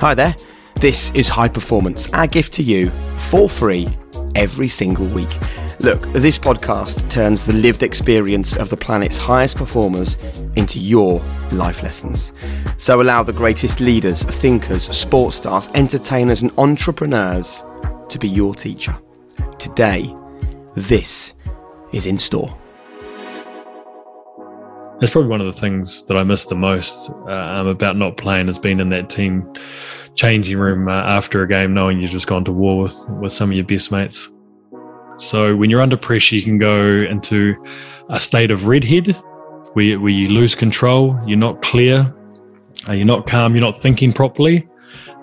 Hi there. This is High Performance, our gift to you for free every single week. Look, this podcast turns the lived experience of the planet's highest performers into your life lessons. So allow the greatest leaders, thinkers, sports stars, entertainers, and entrepreneurs to be your teacher. Today, this is in store. That's probably one of the things that I miss the most uh, about not playing has been in that team changing room uh, after a game, knowing you've just gone to war with, with some of your best mates. So when you're under pressure, you can go into a state of redhead where, where you lose control, you're not clear, uh, you're not calm, you're not thinking properly.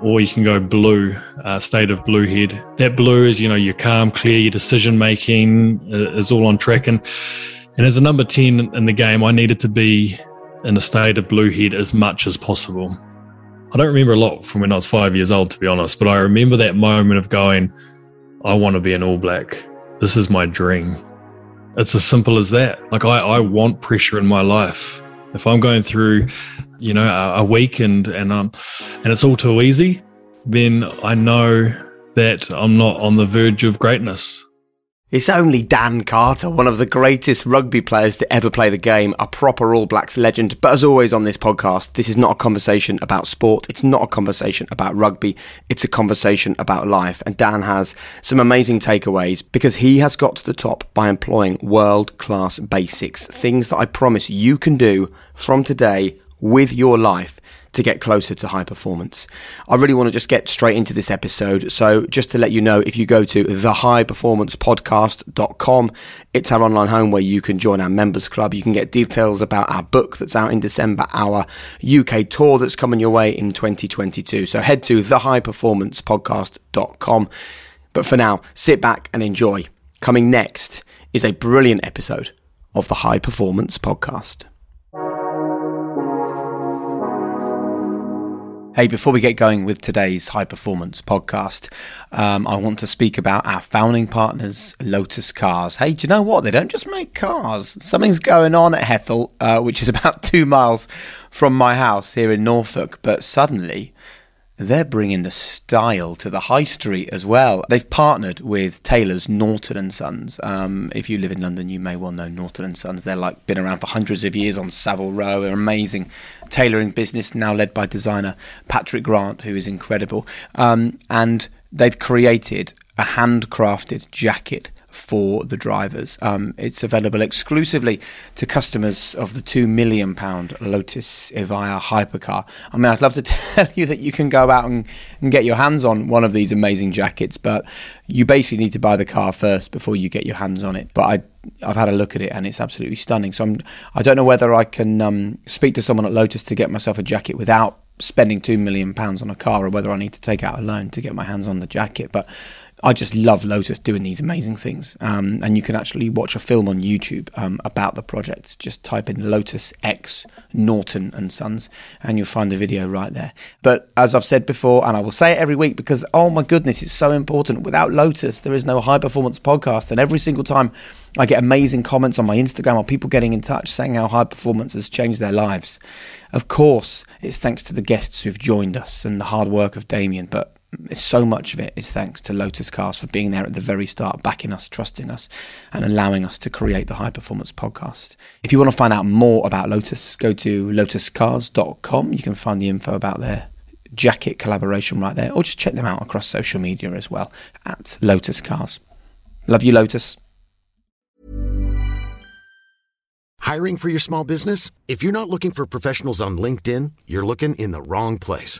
Or you can go blue, uh, state of blue head. That blue is, you know, you're calm, clear, your decision making uh, is all on track. And and as a number 10 in the game, I needed to be in a state of blue head as much as possible. I don't remember a lot from when I was five years old, to be honest, but I remember that moment of going, I want to be an All Black. This is my dream. It's as simple as that. Like, I, I want pressure in my life. If I'm going through, you know, a, a week and, and, um, and it's all too easy, then I know that I'm not on the verge of greatness. It's only Dan Carter, one of the greatest rugby players to ever play the game, a proper All Blacks legend. But as always on this podcast, this is not a conversation about sport. It's not a conversation about rugby. It's a conversation about life. And Dan has some amazing takeaways because he has got to the top by employing world class basics, things that I promise you can do from today with your life to get closer to high performance. I really want to just get straight into this episode. So, just to let you know, if you go to thehighperformancepodcast.com, it's our online home where you can join our members club. You can get details about our book that's out in December, our UK tour that's coming your way in 2022. So, head to thehighperformancepodcast.com. But for now, sit back and enjoy. Coming next is a brilliant episode of the High Performance Podcast. Hey, before we get going with today's high performance podcast, um, I want to speak about our founding partners, Lotus Cars. Hey, do you know what? They don't just make cars. Something's going on at Hethel, uh, which is about two miles from my house here in Norfolk, but suddenly they're bringing the style to the high street as well. They've partnered with tailors Norton and Sons. Um, if you live in London, you may well know Norton and Sons. They're like been around for hundreds of years on Savile Row. They're amazing tailoring business now led by designer Patrick Grant, who is incredible. Um, and they've created a handcrafted jacket for the drivers. Um, it's available exclusively to customers of the two million pound Lotus Evija hypercar. I mean, I'd love to tell you that you can go out and, and get your hands on one of these amazing jackets, but you basically need to buy the car first before you get your hands on it. But I I've had a look at it and it's absolutely stunning. So I'm, I don't know whether I can um, speak to someone at Lotus to get myself a jacket without spending two million pounds on a car, or whether I need to take out a loan to get my hands on the jacket. But I just love Lotus doing these amazing things. Um, and you can actually watch a film on YouTube um, about the project. Just type in Lotus X Norton and Sons, and you'll find the video right there. But as I've said before, and I will say it every week because oh my goodness, it's so important. Without Lotus, there is no high performance podcast. And every single time I get amazing comments on my Instagram or people getting in touch saying how high performance has changed their lives. Of course, it's thanks to the guests who've joined us and the hard work of Damian, but so much of it is thanks to Lotus Cars for being there at the very start, backing us, trusting us, and allowing us to create the High Performance Podcast. If you want to find out more about Lotus, go to lotuscars.com. You can find the info about their jacket collaboration right there, or just check them out across social media as well at Lotus Cars. Love you, Lotus. Hiring for your small business? If you're not looking for professionals on LinkedIn, you're looking in the wrong place.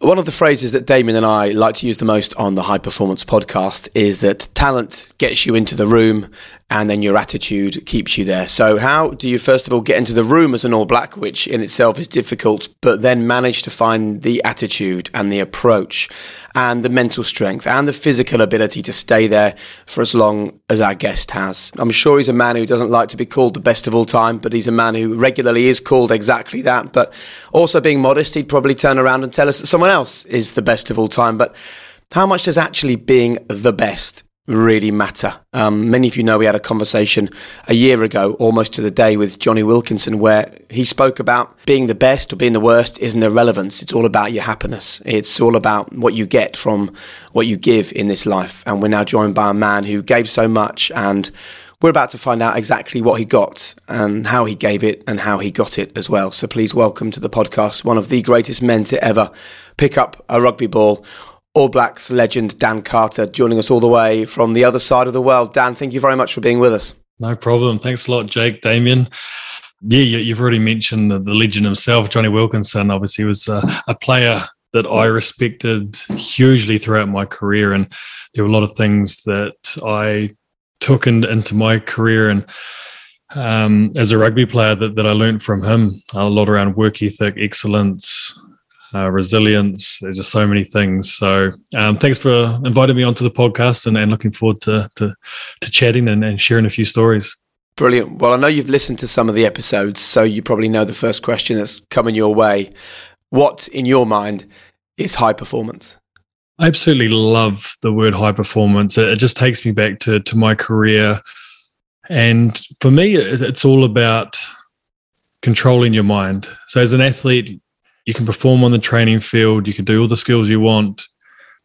One of the phrases that Damian and I like to use the most on the High Performance podcast is that talent gets you into the room and then your attitude keeps you there. So, how do you first of all get into the room as an All Black, which in itself is difficult, but then manage to find the attitude and the approach and the mental strength and the physical ability to stay there for as long as our guest has? I'm sure he's a man who doesn't like to be called the best of all time, but he's a man who regularly is called exactly that. But also being modest, he'd probably turn around and tell us that someone else is the best of all time. But how much does actually being the best really matter. Um, many of you know we had a conversation a year ago, almost to the day, with Jonny Wilkinson, where he spoke about being the best or being the worst isn't irrelevance. It's all about your happiness. It's all about what you get from what you give in this life. And we're now joined by a man who gave so much and we're about to find out exactly what he got and how he gave it and how he got it as well. So please welcome to the podcast one of the greatest men to ever pick up a rugby ball all Blacks legend Dan Carter joining us all the way from the other side of the world. Dan, thank you very much for being with us. No problem. Thanks a lot, Jake, Damian. Yeah, you've already mentioned the, the legend himself, Jonny Wilkinson. Obviously, was a, a player that I respected hugely throughout my career, and there were a lot of things that I took in, into my career and um, as a rugby player that, that I learned from him a lot around work ethic, excellence, uh, resilience. There's just so many things. So um, thanks for inviting me onto the podcast and, and looking forward to, to, to chatting and, and sharing a few stories. Brilliant. Well, I know you've listened to some of the episodes, so you probably know the first question that's coming your way. What, in your mind, is high performance? I absolutely love the word high performance. It, just takes me back to, to my career. And for me, it's all about controlling your mind. So, as an athlete, you can perform on the training field, you can do all the skills you want,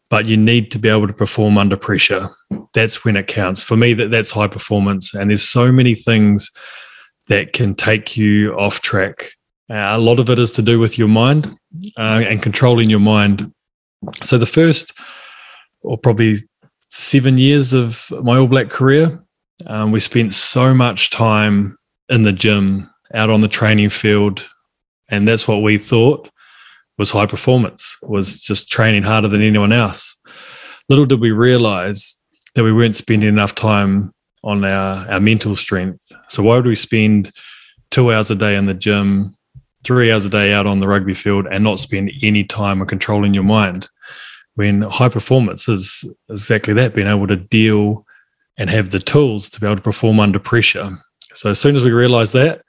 but you need to be able to perform under pressure. That's when it counts. For me, that, that's high performance. And there's so many things that can take you off track. Uh, a lot of it is to do with your mind uh, and controlling your mind. So the first, or probably seven years of my All Black career, um, we spent so much time in the gym, out on the training field, and that's what we thought was high performance was just training harder than anyone else. Little did we realize that we weren't spending enough time on our, our mental strength. So why would we spend two hours a day in the gym three hours a day out on the rugby field and not spend any time on controlling your mind when high performance is exactly that being able to deal and have the tools to be able to perform under pressure? So as soon as we realized that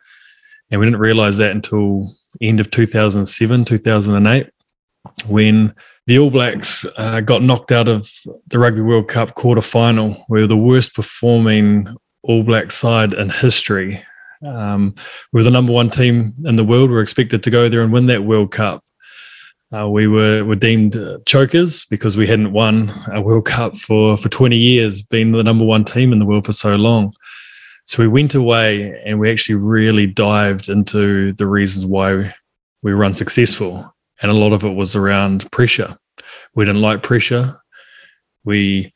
and we didn't realize that until end of 2007, 2008, when the All Blacks uh, got knocked out of the Rugby World Cup quarter final. We were the worst performing All Black side in history. Um, we were the number one team in the world. We were expected to go there and win that World Cup. Uh, we were, were deemed uh, chokers because we hadn't won a World Cup for, for 20 years, being the number one team in the world for so long. So we went away and we actually really dived into the reasons why we were unsuccessful. And a lot of it was around pressure. We didn't like pressure. We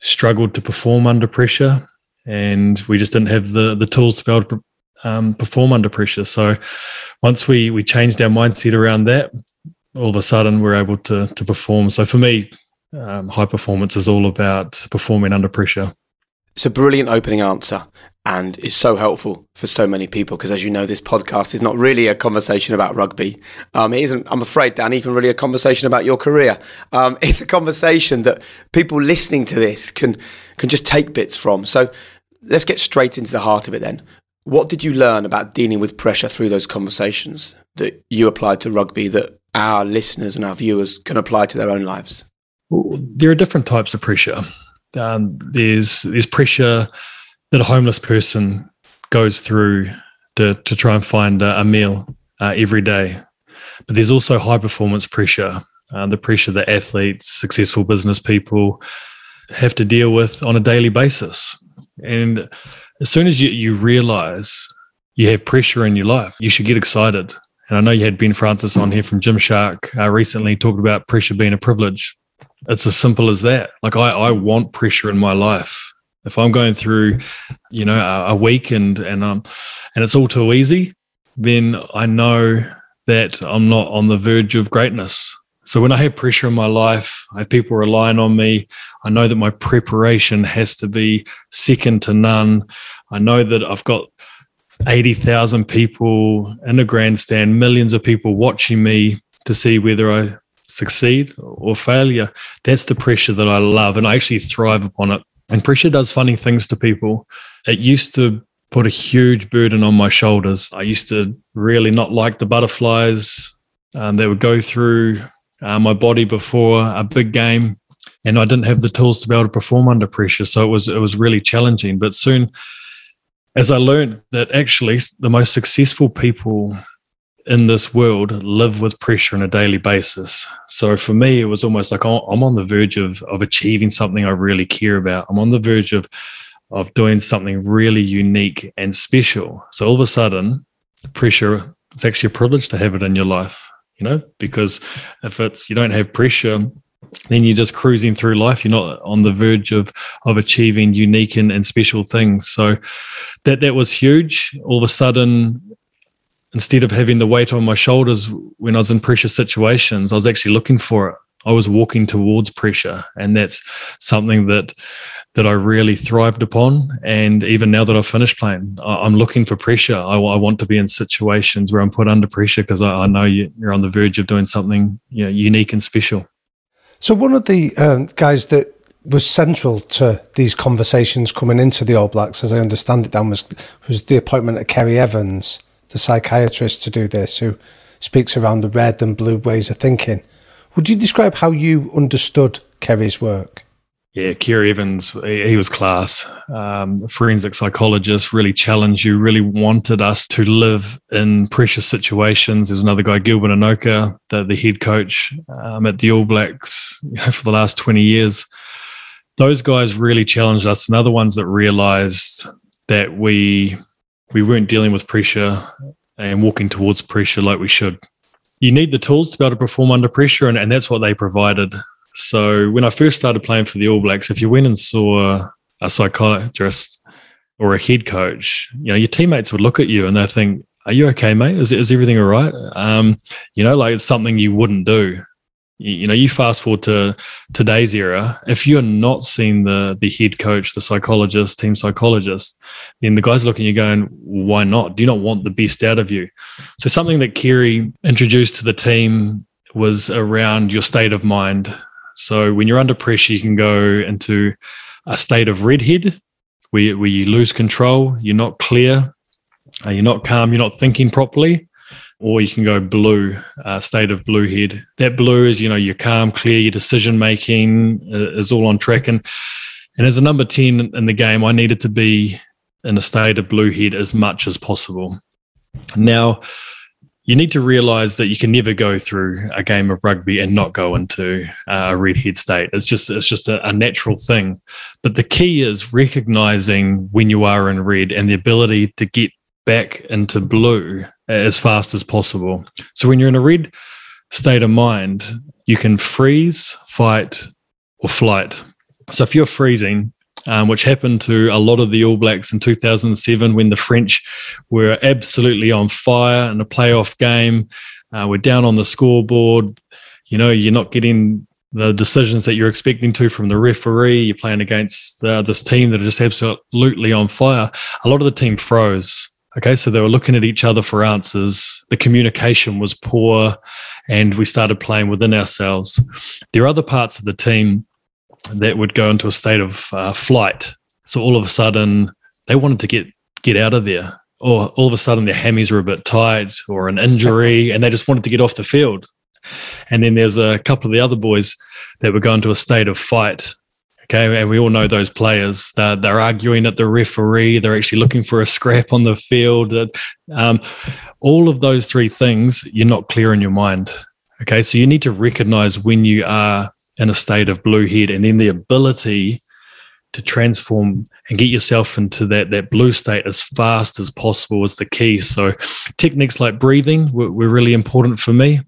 struggled to perform under pressure and we just didn't have the, the tools to be able to um, perform under pressure. So once we, we changed our mindset around that, all of a sudden we're able to, to perform. So for me, um, high performance is all about performing under pressure. It's a brilliant opening answer and is so helpful for so many people because, as you know, this podcast is not really a conversation about rugby. Um, it isn't, I'm afraid, Dan, even really a conversation about your career. Um, it's a conversation that people listening to this can can just take bits from. So let's get straight into the heart of it then. What did you learn about dealing with pressure through those conversations that you applied to rugby that our listeners and our viewers can apply to their own lives? There are different types of pressure. Um, there's there's pressure that a homeless person goes through to to try and find a, a meal uh, every day, but there's also high performance pressure, uh, the pressure that athletes, successful business people have to deal with on a daily basis. And as soon as you, you realize you have pressure in your life, you should get excited. And I know you had Ben Francis on here from Gymshark uh, recently talked about pressure being a privilege it's as simple as that. Like I, I want pressure in my life. If I'm going through, you know, a, a week and and um and it's all too easy, then I know that I'm not on the verge of greatness. So when I have pressure in my life, I have people relying on me. I know that my preparation has to be second to none. I know that I've got 80,000 people in a grandstand, millions of people watching me to see whether I succeed or failure. That's the pressure that I love and I actually thrive upon it. And pressure does funny things to people. It used to put a huge burden on my shoulders. I used to really not like the butterflies um, that would go through uh, my body before a big game, and I didn't have the tools to be able to perform under pressure. So it was it was really challenging. But soon, as I learned that actually the most successful people in this world live with pressure on a daily basis. So for me, it was almost like oh, I'm on the verge of of achieving something I really care about. I'm on the verge of of doing something really unique and special. So all of a sudden, pressure it's actually a privilege to have it in your life, you know, because if it's you don't have pressure, then you're just cruising through life. You're not on the verge of of achieving unique and, and special things. So that that was huge. All of a sudden, instead of having the weight on my shoulders when I was in pressure situations, I was actually looking for it. I was walking towards pressure, and that's something that that I really thrived upon. And even now that I've finished playing, I'm looking for pressure. I, I want to be in situations where I'm put under pressure because I, I, know you're on the verge of doing something you know, unique and special. So one of the um, guys that was central to these conversations coming into the All Blacks, as I understand it, Dan, was was the appointment of Ceri Evans, the psychiatrist, to do this, who speaks around the red and blue ways of thinking. Would you describe how you understood Ceri's work? Yeah, Ceri Evans, he, was class. Um, forensic psychologist, really challenged you, really wanted us to live in precious situations. There's another guy, Gilbert Enoka, the, the head coach um, at the All Blacks you know, for the last 20 years. Those guys really challenged us, and other ones that realized that we we weren't dealing with pressure and walking towards pressure like we should. You need the tools to be able to perform under pressure, and, and that's what they provided. So when I first started playing for the All Blacks, if you went and saw a psychiatrist or a head coach, you know, your teammates would look at you and they think, "Are you okay, mate? Is is everything all right?" Um, you know, like it's something you wouldn't do. You, know, you fast forward to today's era. If you're not seeing the the head coach, the psychologist, team psychologist, then the guys looking you going, "Why not? Do you not want the best out of you?" So something that Ceri introduced to the team was around your state of mind so when you're under pressure, you can go into a state of redhead where, where you lose control, you're not clear, uh, you're not calm, you're not thinking properly. Or you can go blue, uh, state of blue head. That blue is, you know, you're calm, clear, your decision making uh, is all on track. And, and as a number 10 in the game, I needed to be in a state of blue head as much as possible. Now, you need to realize that you can never go through a game of rugby and not go into a redhead state. It's just it's just a, a, natural thing. But the key is recognizing when you are in red and the ability to get back into blue as fast as possible. So when you're in a red state of mind, you can freeze, fight, or flight. So if you're freezing, um, which happened to a lot of the All Blacks in 2007 when the French were absolutely on fire in a playoff game. Uh, we're down on the scoreboard. You know, you're not getting the decisions that you're expecting to from the referee. You're playing against uh, this team that are just absolutely on fire. A lot of the team froze. Okay, so they were looking at each other for answers. The communication was poor, and we started playing within ourselves. There are other parts of the team that would go into a state of uh, flight. So all of a sudden, they wanted to get get out of there, or all of a sudden their hammies were a bit tight, or an injury, and they just wanted to get off the field. And then there's a couple of the other boys that were going to a state of fight. Okay, and we all know those players. They're, they're arguing at the referee. They're actually looking for a scrap on the field. Um, all of those three things, you're not clear in your mind. Okay, so you need to recognize when you are in a state of blue head and then the ability to transform and get yourself into that that blue state as fast as possible is the key so techniques like breathing were, were really important for me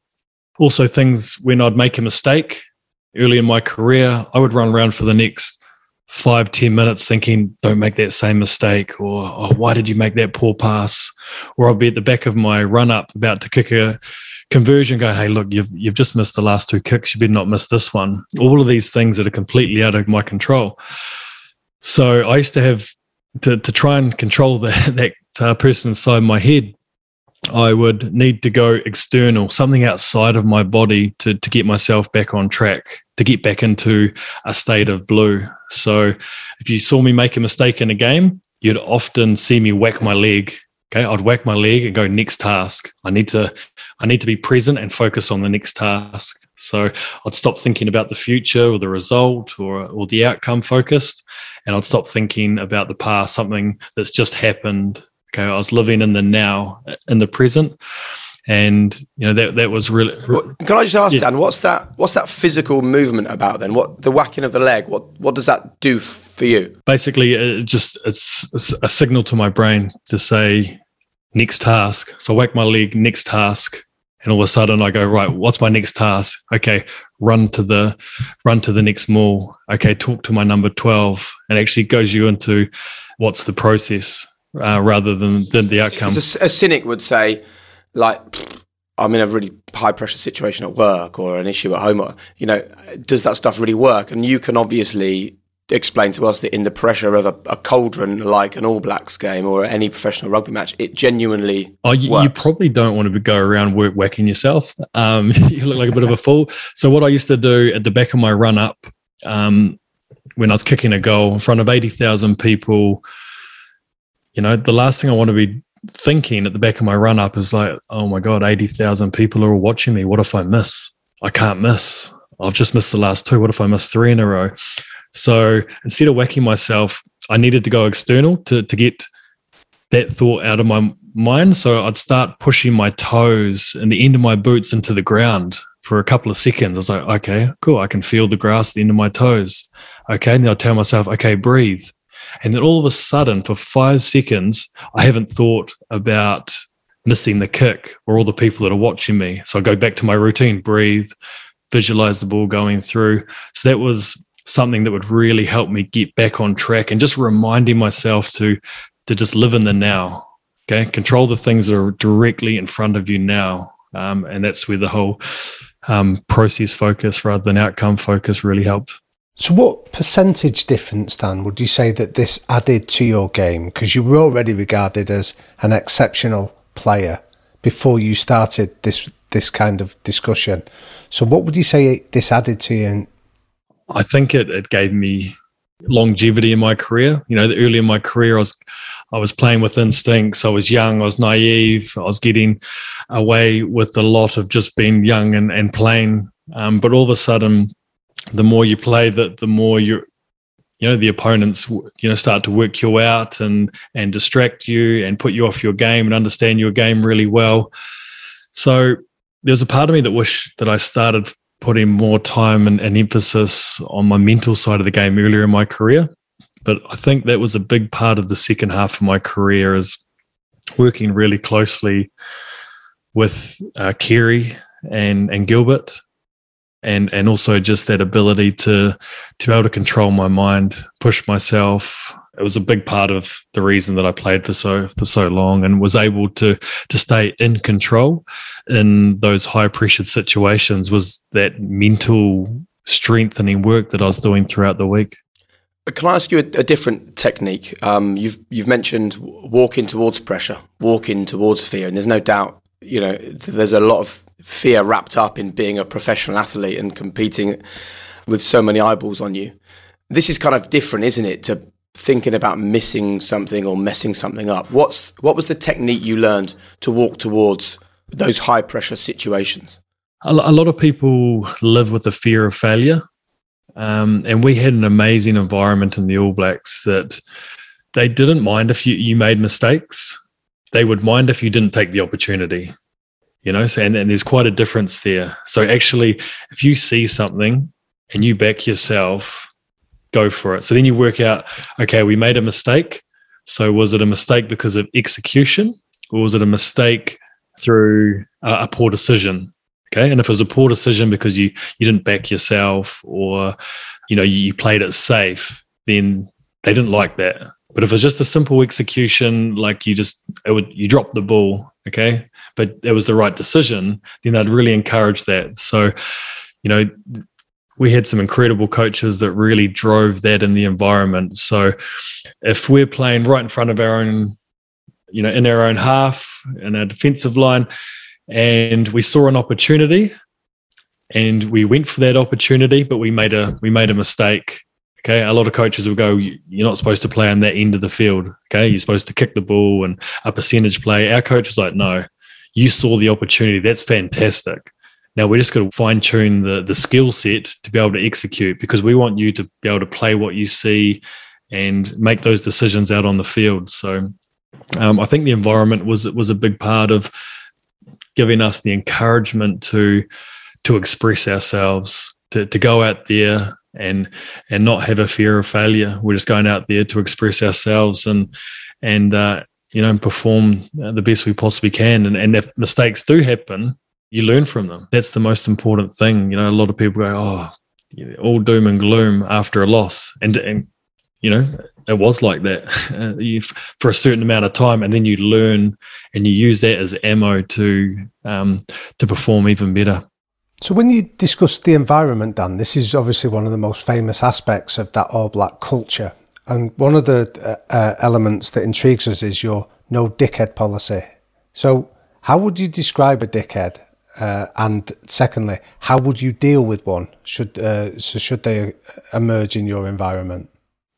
also things when i'd make a mistake early in my career i would run around for the next five ten minutes thinking, don't make that same mistake, or oh, why did you make that poor pass? Or I'll be at the back of my run up about to kick a conversion, go, hey, look, you've you've just missed the last two kicks. You better not miss this one. All of these things that are completely out of my control. So I used to have to to try and control that that uh, person inside my head. I would need to go external, something outside of my body to to get myself back on track, to get back into a state of blue. So if you saw me make a mistake in a game, you'd often see me whack my leg Okay, I'd whack my leg and go next task. I need to I need to be present and focus on the next task. So I'd stop thinking about the future or the result or or the outcome focused and I'd stop thinking about the past, something that's just happened. Okay, I was living in the now, in the present and you know that that was really. Can I just ask, yeah. Dan, what's that? What's that physical movement about? Then, what the whacking of the leg? What what does that do for you? Basically, it just it's a signal to my brain to say next task. So I whack my leg, next task, and all of a sudden I go right. What's my next task? Okay, run to the run to the next maul. Okay, talk to my number twelve, and actually goes you into what's the process uh, rather than than the outcome. A, a cynic would say like I'm in a really high pressure situation at work or an issue at home, or, you know, does that stuff really work? And you can obviously explain to us that in the pressure of a, a cauldron like an All Blacks game or any professional rugby match, it genuinely. Oh, you, you probably don't want to go around work whacking yourself. Um, you look like a bit of a fool. So what I used to do at the back of my run up, um, when I was kicking a goal in front of eighty thousand people, you know, the last thing I want to be thinking at the back of my run up is like, oh my God, 80,000 people are all watching me. What if I miss? I can't miss. I've just missed the last two. What if I miss three in a row? So instead of whacking myself, I needed to go external to, to get that thought out of my mind. So I'd start pushing my toes and the end of my boots into the ground for a couple of seconds. I was like, okay, cool. I can feel the grass, the end of my toes. Okay. And then I'll tell myself, okay, breathe. And then all of a sudden, for five seconds, I haven't thought about missing the kick or all the people that are watching me. So I go back to my routine, breathe, visualize the ball going through. So that was something that would really help me get back on track and just reminding myself to to just live in the now. Okay, control the things that are directly in front of you now, um, and that's where the whole um, process focus rather than outcome focus really helped. So, what percentage difference, Dan, would you say that this added to your game? Because you were already regarded as an exceptional player before you started this this kind of discussion. So, what would you say this added to you? I think it, it gave me longevity in my career. You know, early in my career, I was I was playing with instincts. I was young. I was naive. I was getting away with a lot of just being young and and playing. Um, but all of a sudden, the more you play, that the more you you know the opponents you know start to work you out and and distract you and put you off your game and understand your game really well. So there's a part of me that wish that I started putting more time and, and emphasis on my mental side of the game earlier in my career. But I think that was a big part of the second half of my career is working really closely with uh, Ceri and and Gilbert and and also just that ability to to be able to control my mind, push myself. It was a big part of the reason that I played for so for so long and was able to to stay in control in those high pressured situations was that mental strengthening work that I was doing throughout the week. Can I ask you a, a different technique? Um, you've you've mentioned walking towards pressure, walking towards fear, and there's no doubt, you know, there's a lot of fear wrapped up in being a professional athlete and competing with so many eyeballs on you. This is kind of different, isn't it, to thinking about missing something or messing something up. What's what was the technique you learned to walk towards those high pressure situations? A, lot of people live with the fear of failure. Um, and we had an amazing environment in the All Blacks that they didn't mind if you, you made mistakes. They would mind if you didn't take the opportunity you know so, and, and there's quite a difference there. So actually if you see something and you back yourself go for it. So then you work out okay we made a mistake. So was it a mistake because of execution or was it a mistake through a, a poor decision? Okay and if it was a poor decision because you you didn't back yourself or you know you, you played it safe then they didn't like that. But if it's just a simple execution, like you just it would you drop the ball, okay, but it was the right decision, then I'd really encourage that. So, you know, we had some incredible coaches that really drove that in the environment. So if we're playing right in front of our own, you know, in our own half in our defensive line, and we saw an opportunity and we went for that opportunity, but we made a we made a mistake. Okay. A lot of coaches will go, you're not supposed to play on that end of the field. Okay. You're supposed to kick the ball and a percentage play. Our coach was like, no, you saw the opportunity. That's fantastic. Now we're just going to fine tune the the skill set to be able to execute because we want you to be able to play what you see and make those decisions out on the field. So um, I think the environment was was a big part of giving us the encouragement to to express ourselves, to to go out there and and not have a fear of failure. We're just going out there to express ourselves and and uh, you know perform the best we possibly can. And and if mistakes do happen, you learn from them. That's the most important thing. You know, a lot of people go, "Oh, all doom and gloom after a loss," and and you know, it was like that for a certain amount of time, and then you learn and you use that as ammo to um, to perform even better. So, when you discuss the environment, Dan, this is obviously one of the most famous aspects of that All Black culture, and one of the uh, uh elements that intrigues us is your no dickhead policy. So, how would you describe a dickhead? Uh, and secondly, how would you deal with one? Should uh, so should they emerge in your environment?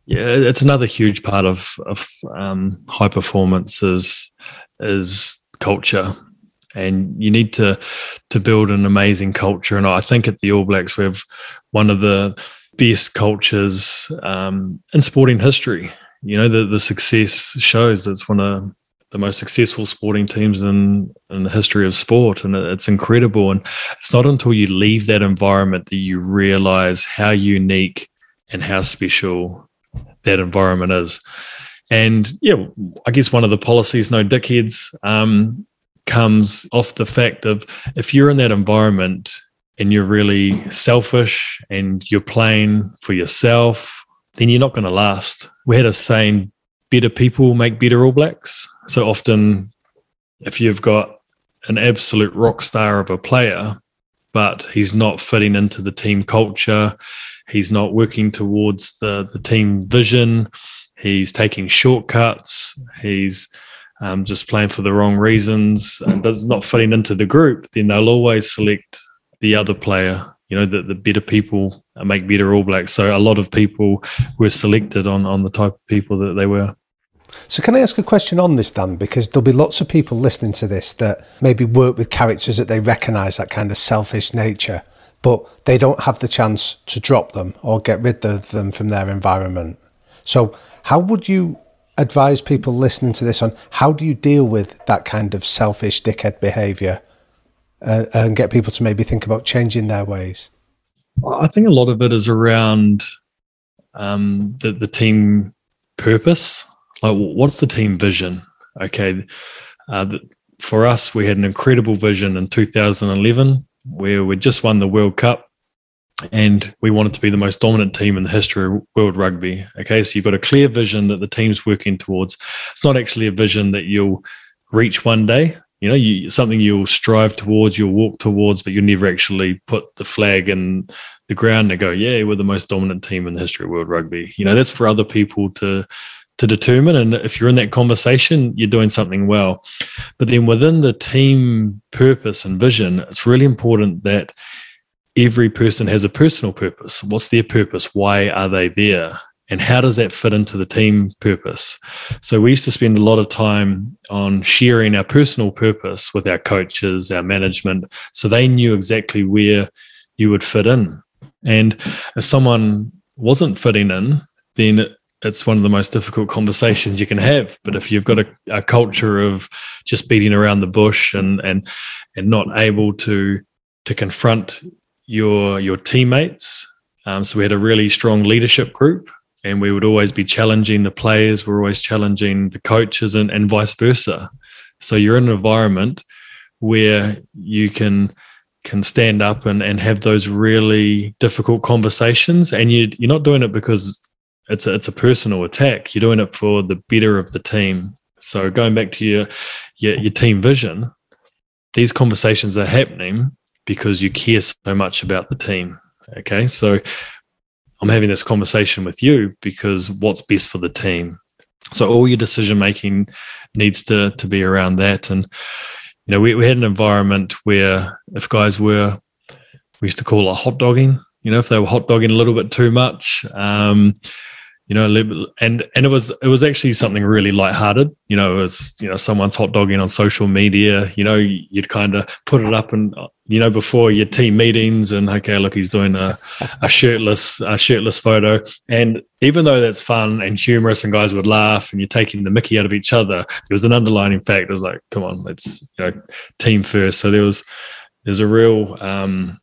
Yeah, it's another huge part of of um, high performance is is culture, and you need to to build an amazing culture. And I think at the All Blacks we have one of the best cultures um, in sporting history. You know, the the success shows it's one of the most successful sporting teams in, in the history of sport. And it's incredible. And it's not until you leave that environment that you realize how unique and how special that environment is. And yeah, I guess one of the policies, no dickheads, um, comes off the fact of if you're in that environment and you're really selfish and you're playing for yourself, then you're not going to last. We had a saying, better people make better All Blacks. So often, if you've got an absolute rock star of a player, but he's not fitting into the team culture, he's not working towards the, the team vision, he's taking shortcuts, he's um, just playing for the wrong reasons, and does not fitting into the group, then they'll always select the other player. You know, the, the better people make better All Blacks. So a lot of people were selected on on the type of people that they were. So, can I ask a question on this, Dan? Because there'll be lots of people listening to this that maybe work with characters that they recognise that kind of selfish nature, but they don't have the chance to drop them or get rid of them from their environment. So, how would you advise people listening to this on how do you deal with that kind of selfish dickhead behaviour uh, and get people to maybe think about changing their ways? I think a lot of it is around um, the, the team purpose. Like what's the team vision? Okay uh, the, for us we had an incredible vision in 2011 where we just won the world cup and we wanted to be the most dominant team in the history of world rugby. Okay so you've got a clear vision that the team's working towards. It's not actually a vision that you'll reach one day you know you, something you'll strive towards you'll walk towards but you'll never actually put the flag in the ground and go yeah we're the most dominant team in the history of world rugby you know that's for other people to to determine. And if you're in that conversation, you're doing something well. But then within the team purpose and vision, it's really important that every person has a personal purpose. What's their purpose? Why are they there? And how does that fit into the team purpose? So we used to spend a lot of time on sharing our personal purpose with our coaches, our management, so they knew exactly where you would fit in. And if someone wasn't fitting in, then it's one of the most difficult conversations you can have. But if you've got a, a culture of just beating around the bush and and and not able to to confront your your teammates, um, so we had a really strong leadership group, and we would always be challenging the players. We're always challenging the coaches, and and vice versa. So you're in an environment where you can can stand up and, and have those really difficult conversations and you you're not doing it because it's a, it's a personal attack. You're doing it for the better of the team. So going back to your, your your team vision, these conversations are happening because you care so much about the team. Okay, so I'm having this conversation with you because what's best for the team. So all your decision making needs to to be around that. And you know, we, we had an environment where if guys were, we used to call it hot dogging. You know, if they were hot dogging a little bit too much, um, you know, and and it was it was actually something really lighthearted. You know, it was you know someone's hot dogging on social media. You know, you'd kind of put it up and you know before your team meetings and okay, look, he's doing a, a shirtless a shirtless photo. And even though that's fun and humorous and guys would laugh and you're taking the Mickey out of each other, there was an underlining fact. It was like, come on, let's you know, team first. So there was there's a real um,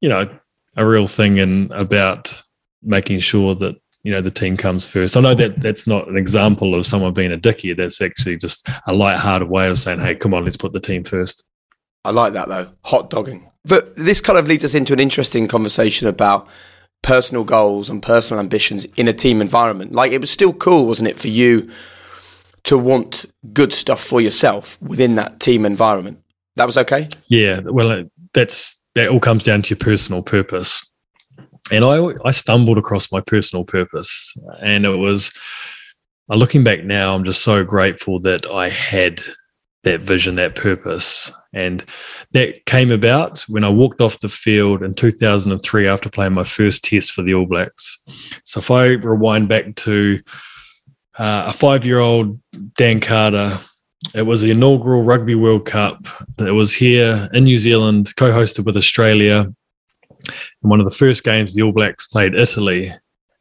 you know a real thing in about making sure that you know the team comes first. I know that that's not an example of someone being a dickhead. That's actually just a light-hearted way of saying, "Hey, come on, let's put the team first. I like that though, hot dogging. But this kind of leads us into an interesting conversation about personal goals and personal ambitions in a team environment. Like it was still cool, wasn't it, for you to want good stuff for yourself within that team environment? That was okay. Yeah, well, that's that all comes down to your personal purpose and I I stumbled across my personal purpose, and it was. Uh, looking back now, I'm just so grateful that I had that vision, that purpose, and that came about when I walked off the field in 2003 after playing my first test for the All Blacks. So if I rewind back to uh, a five-year-old Dan Carter it was the inaugural Rugby World Cup. It was here in New Zealand, co hosted with Australia. In one of the first games, the All Blacks played Italy.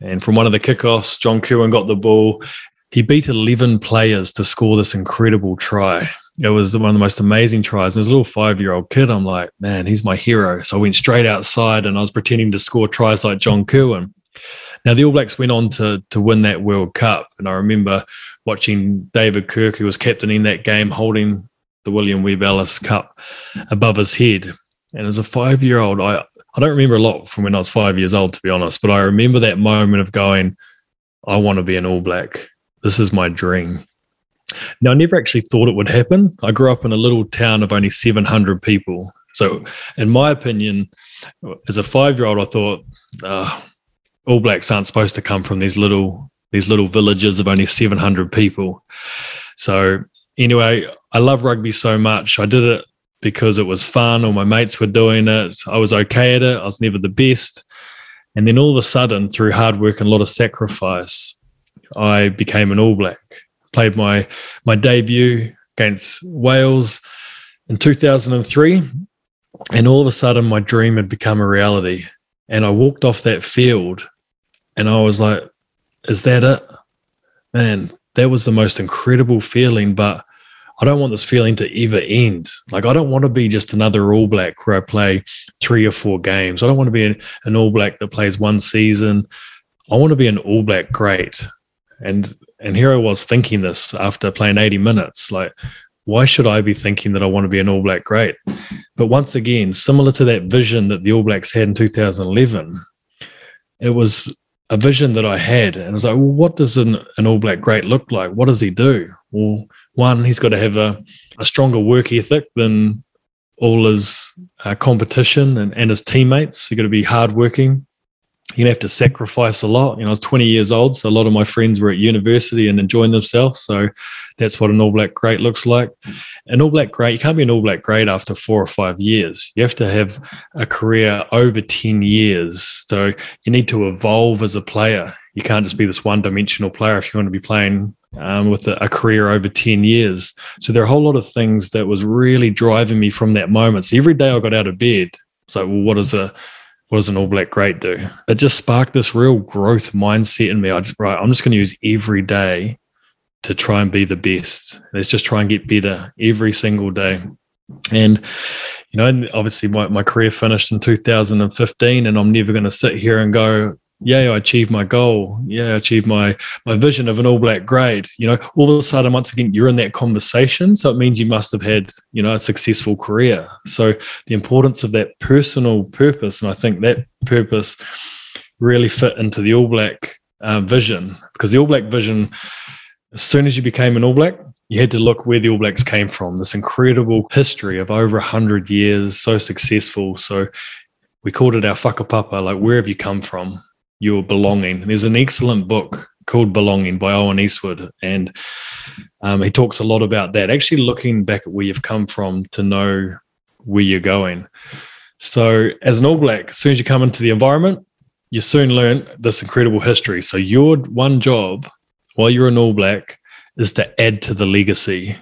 And from one of the kickoffs, John Kirwan got the ball. He beat 11 players to score this incredible try. It was one of the most amazing tries. And as a little five year old kid, I'm like, man, he's my hero. So I went straight outside and I was pretending to score tries like John Kirwan. Now, the All Blacks went on to, to win that World Cup. And I remember watching David Kirk, who was captaining that game, holding the William Webb Ellis Cup above his head. And as a five year old, I, I don't remember a lot from when I was five years old, to be honest, but I remember that moment of going, I want to be an All Black. This is my dream. Now, I never actually thought it would happen. I grew up in a little town of only 700 people. So, in my opinion, as a five year old, I thought, uh, All Blacks aren't supposed to come from these little these little villages of only 700 people. So, anyway, I love rugby so much. I did it because it was fun. All my mates were doing it. I was okay at it. I was never the best. And then all of a sudden, through hard work and a lot of sacrifice, I became an All Black. Played my my debut against Wales in 2003, and all of a sudden, my dream had become a reality. And I walked off that field, and I was like, "Is that it, man?" That was the most incredible feeling, but I don't want this feeling to ever end. Like, I don't want to be just another All Black where I play three or four games. I don't want to be an, an All Black that plays one season. I want to be an All Black great. And and here I was thinking this after playing 80 minutes. Like, why should I be thinking that I want to be an All Black great? But once again, similar to that vision that the All Blacks had in 2011, it was a vision that I had. And I was like, well, what does an, an All Black great look like? What does he do? Well, one, he's got to have a, a stronger work ethic than all his uh, competition and, and his teammates. He's got to be hardworking. You're to have to sacrifice a lot. You know, I was 20 years old, so a lot of my friends were at university and enjoying themselves. So that's what an All Black great looks like. An All Black great, you can't be an All Black great after four or five years. You have to have a career over 10 years. So you need to evolve as a player. You can't just be this one dimensional player if you want to be playing um, with a, a, career over 10 years. So there are a whole lot of things that was really driving me from that moment. So every day I got out of bed, so well, what does a what does an all black great do? It just sparked this real growth mindset in me. I just right, I'm just going to use every day to try and be the best. Let's just try and get better every single day. And you know, obviously my, my career finished in 2015, and I'm never going to sit here and go, yeah, I achieved my goal. Yeah, I achieved my my vision of an all black grade. You know, all of a sudden, once again, you're in that conversation. So it means you must have had, you know, a successful career. So the importance of that personal purpose, and I think that purpose really fit into the all black uh, vision because the All Black vision, as soon as you became an All Black, you had to look where the All Blacks came from. This incredible history of over 100 years, so successful. So we called it our whakapapa, like where have you come from? Your belonging. And there's an excellent book called Belonging by Owen Eastwood. And um, he talks a lot about that, actually looking back at where you've come from to know where you're going. So, as an All Black, as soon as you come into the environment, you soon learn this incredible history. So, your one job while you're an All Black is to add to the legacy.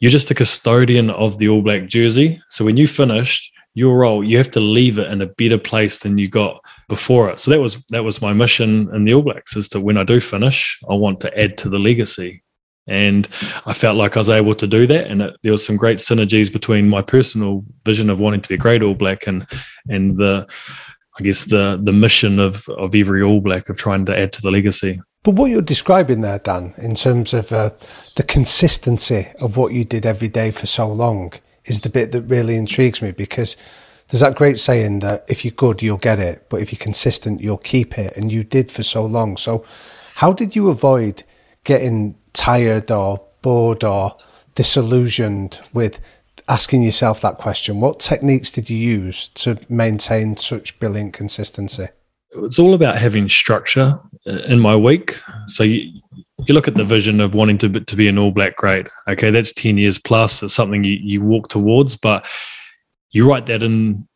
You're just a custodian of the All Black jersey. So, when you finished your role, you have to leave it in a better place than you got before it. So that was that was my mission in the All Blacks is to when I do finish, I want to add to the legacy. And I felt like I was able to do that, and it, there was some great synergies between my personal vision of wanting to be a great All Black and and the, I guess the the mission of of every All Black of trying to add to the legacy. But what you're describing there, Dan, in terms of uh, the consistency of what you did every day for so long, is the bit that really intrigues me because there's that great saying that if you're good, you'll get it, but if you're consistent, you'll keep it. And you did for so long. So, how did you avoid getting tired or bored or disillusioned with asking yourself that question? What techniques did you use to maintain such brilliant consistency? It's all about having structure uh, in my week. So, you, you look at the vision of wanting to, to be an all black great. Okay, that's 10 years plus. It's something you, you walk towards, but you write that in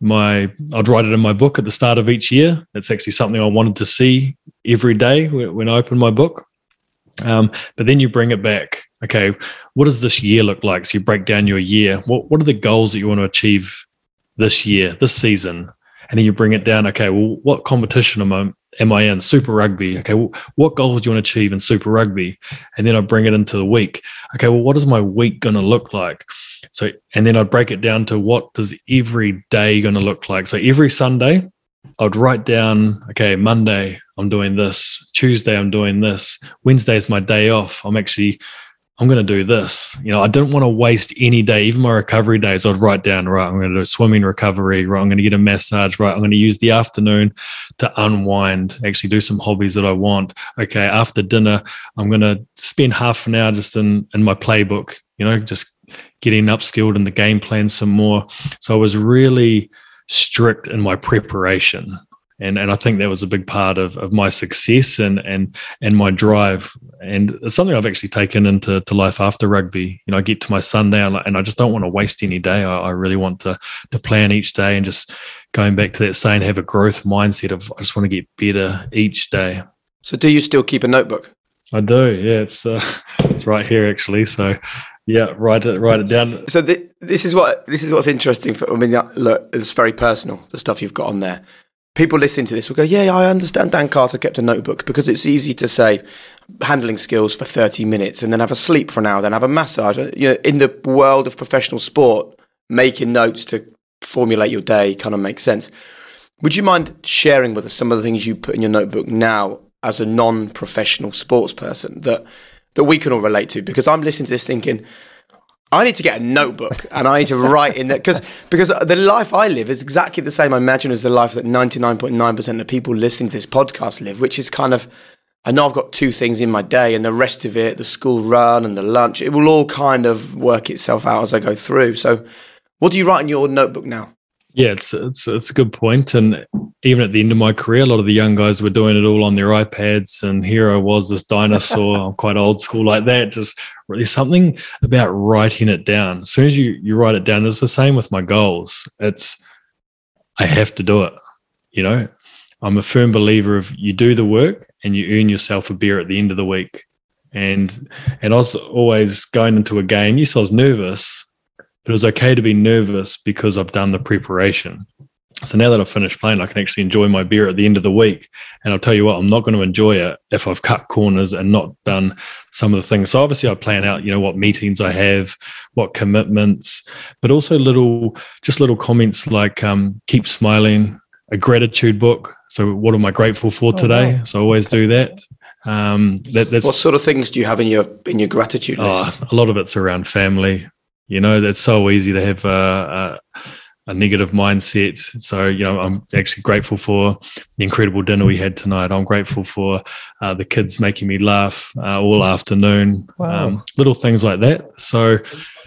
my i'd write it in my book at the start of each year it's actually something i wanted to see every day when i open my book um, but then you bring it back okay what does this year look like so you break down your year what, what are the goals that you want to achieve this year this season and then you bring it down okay well what competition am i am I in? Super Rugby. Okay, well, what goals do you want to achieve in Super Rugby? And then I bring it into the week. Okay, well, what is my week going to look like? So, and then I'd break it down to what does every day going to look like? So every Sunday, I'd write down, okay, Monday, I'm doing this. Tuesday, I'm doing this. Wednesday is my day off. I'm actually I'm going to do this. You know, I didn't want to waste any day, even my recovery days. I'd write down, right, I'm going to do swimming recovery, right, I'm going to get a massage, right, I'm going to use the afternoon to unwind, actually do some hobbies that I want. Okay, after dinner, I'm going to spend half an hour just in, in my playbook, you know, just getting upskilled in the game plan some more. So I was really strict in my preparation and and I think that was a big part of, of my success and and and my drive. And it's something I've actually taken into to life after rugby. You know, I get to my Sunday and I just don't want to waste any day. I, I really want to to plan each day and just going back to that saying, have a growth mindset of I just want to get better each day. So, do you still keep a notebook? I do. Yeah, it's uh, it's right here actually. So. Yeah, write it, write it down. So th- this is what this is what's interesting. For I mean, look, it's very personal. The stuff you've got on there people listening to this will go, yeah, I understand Dan Carter kept a notebook because it's easy to say handling skills for 30 minutes and then have a sleep for an hour, then have a massage. Uh, you know, in the world of professional sport, making notes to formulate your day kind of makes sense. Would you mind sharing with us some of the things you put in your notebook now as a non-professional sports person that that we can all relate to? Because I'm listening to this thinking, I need to get a notebook and I need to write in there because because the life I live is exactly the same. I imagine as the life that ninety nine point nine percent of people listening to this podcast live, which is kind of I know I've got two things in my day, and the rest of it, the school run and the lunch, it will all kind of work itself out as I go through. So, what do you write in your notebook now? Yeah, it's it's it's a good point. And even at the end of my career, a lot of the young guys were doing it all on their iPads, and here I was, this dinosaur. I'm quite old school like that. Just there's something about writing it down. As soon as you you write it down, it's the same with my goals. It's I have to do it. You know, I'm a firm believer of you do the work and you earn yourself a beer at the end of the week. And and I was always going into a game. Yes, I was nervous, but it was okay to be nervous because I've done the preparation. So now that I've finished playing, I can actually enjoy my beer at the end of the week. And I'll tell you what, I'm not going to enjoy it if I've cut corners and not done some of the things. So obviously I plan out, you know, what meetings I have, what commitments, but also little, just little comments like um, keep smiling, a gratitude book. So what am I grateful for oh, today? Wow. So I always do that. Um, that, what sort of things do you have in your in your gratitude list? Oh, a lot of it's around family, you know, that's so easy to have a, a, a negative mindset. So, you know, I'm actually grateful for the incredible dinner we had tonight. I'm grateful for uh, the kids making me laugh uh, all afternoon. Wow. Um, little things like that. So,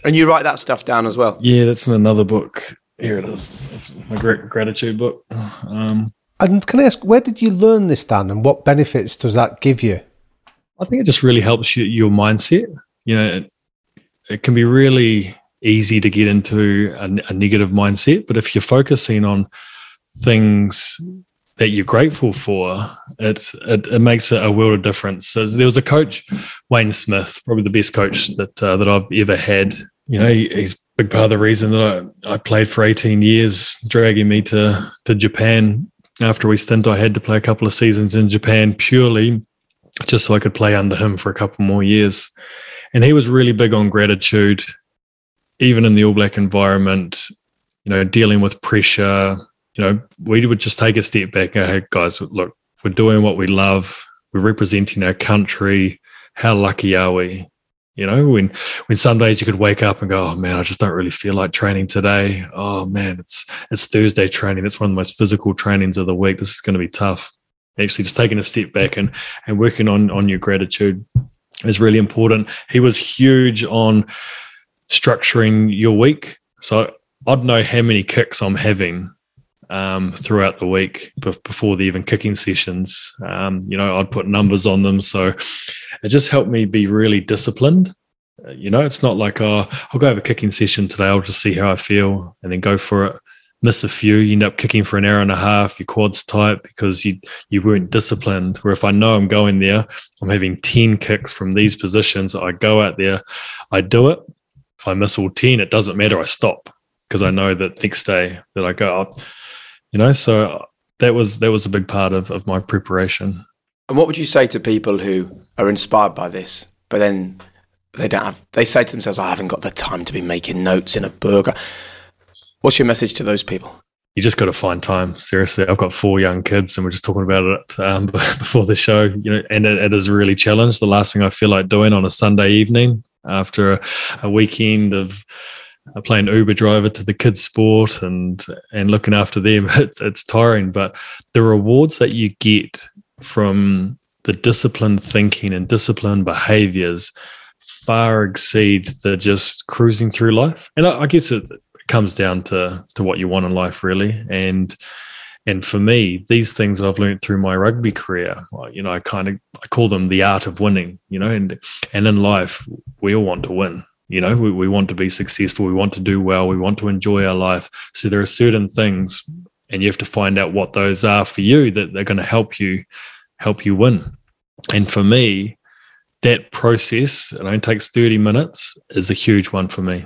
and you write that stuff down as well. Yeah, that's in another book. Here it is. It's my great gratitude book. Um, and can I ask, where did you learn this, Dan, and what benefits does that give you? I think it just really helps you, your mindset. You know, it, can be really easy to get into a, a negative mindset. But if you're focusing on things that you're grateful for, it, it, it makes a world of difference. So there was a coach, Wayne Smith, probably the best coach that uh, that I've ever had. You know, he, he's a big part of the reason that I, I played for 18 years, dragging me to to Japan after we stint. I had to play a couple of seasons in Japan purely just so I could play under him for a couple more years. And he was really big on gratitude even in the All Black environment, you know, dealing with pressure, you know, we would just take a step back and hey, guys, look, we're doing what we love. We're representing our country. How lucky are we? You know, when when some days you could wake up and go, oh man, I just don't really feel like training today. Oh man, it's it's Thursday training. It's one of the most physical trainings of the week. This is going to be tough. Actually, just taking a step back and and working on on your gratitude is really important. He was huge on structuring your week. So I'd know how many kicks I'm having um, throughout the week before the even kicking sessions. Um, you know, I'd put numbers on them. So it just helped me be really disciplined. Uh, you know, it's not like, oh, I'll go have a kicking session today. I'll just see how I feel and then go for it. Miss a few, you end up kicking for an hour and a half. Your quads tight because you you weren't disciplined. Where if I know I'm going there, I'm having ten kicks from these positions. I go out there, I do it, if I miss all 10, it doesn't matter. I stop because I know that next day that I go up, you know, so that was, that was a big part of, of my preparation. And what would you say to people who are inspired by this, but then they don't have, they say to themselves, I haven't got the time to be making notes in a book. What's your message to those people? you just got to find time. Seriously, I've got four young kids, and we're just talking about it um, before the show. You know, and it, it is really challenged. The last thing I feel like doing on a Sunday evening after a, a weekend of uh, playing Uber driver to the kids' sport and and looking after them, it's it's tiring. But the rewards that you get from the disciplined thinking and disciplined behaviors far exceed the just cruising through life. And I, I guess it comes down to to what you want in life, really. And and for me, these things that I've learned through my rugby career, you know, I kind of I call them the art of winning. You know, and and in life, we all want to win. You know, we, we want to be successful. We want to do well. We want to enjoy our life. So there are certain things, and you have to find out what those are for you that they're going to help you help you win. And for me, that process, it only takes 30 minutes, is a huge one for me.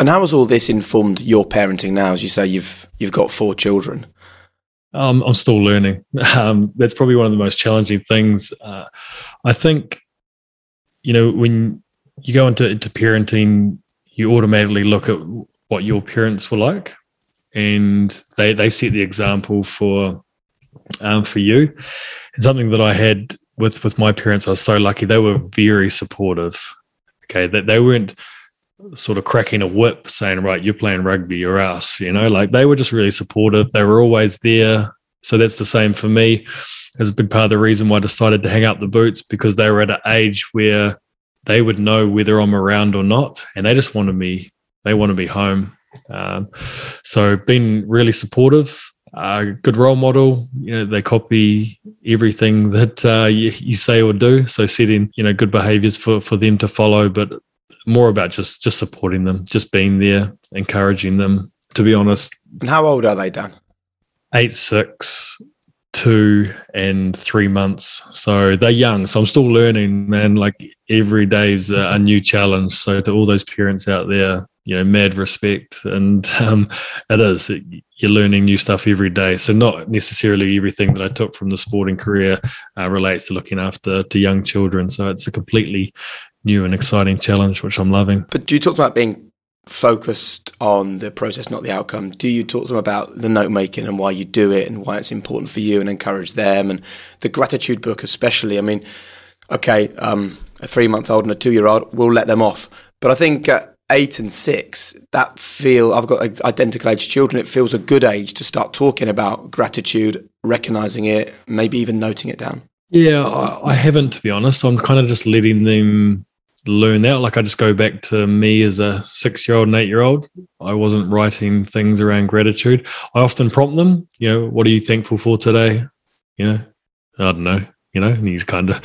And how has all this informed your parenting now? As you say, you've you've got four children. Um, I'm still learning. Um, that's probably one of the most challenging things. Uh, I think, you know, when you go into, into parenting, you automatically look at what your parents were like, and they they set the example for um, for you. And something that I had with with my parents, I was so lucky. They were very supportive. Okay, that they, they weren't sort of cracking a whip saying, right, you're playing rugby or us, you know, like they were just really supportive. They were always there. So that's the same for me. It's a big part of the reason why I decided to hang up the boots because they were at an age where they would know whether I'm around or not. And they just wanted me, they want to be home. Um, so being really supportive, uh, good role model. You know, they copy everything that uh, you, you, say or do. So setting, you know, good behaviors for, for them to follow, but more about just just supporting them, just being there, encouraging them. To be honest. And how old are they, Dan? Eight, six, two and three months. So they're young. So I'm still learning, man. Like every day's a, a new challenge. So to all those parents out there, you know, mad respect. And um, it is, you're learning new stuff every day. So not necessarily everything that I took from the sporting career uh, relates to looking after to young children. So it's a completely new and exciting challenge, which I'm loving. But do you talked about being focused on the process, not the outcome. Do you talk to them about the note making and why you do it and why it's important for you and encourage them and the gratitude book, especially? I mean, okay, um, a three month old and a two year old, we'll let them off. But I think at eight and six, that feel, I've got identical age children, it feels a good age to start talking about gratitude, recognizing it, maybe even noting it down. Yeah, I, I haven't, to be honest. I'm kind of just letting them learn that. Like I just go back to me as a six year old and eight year old. I wasn't writing things around gratitude. I often prompt them, you know, what are you thankful for today? You know, I don't know, you know, and you kind of.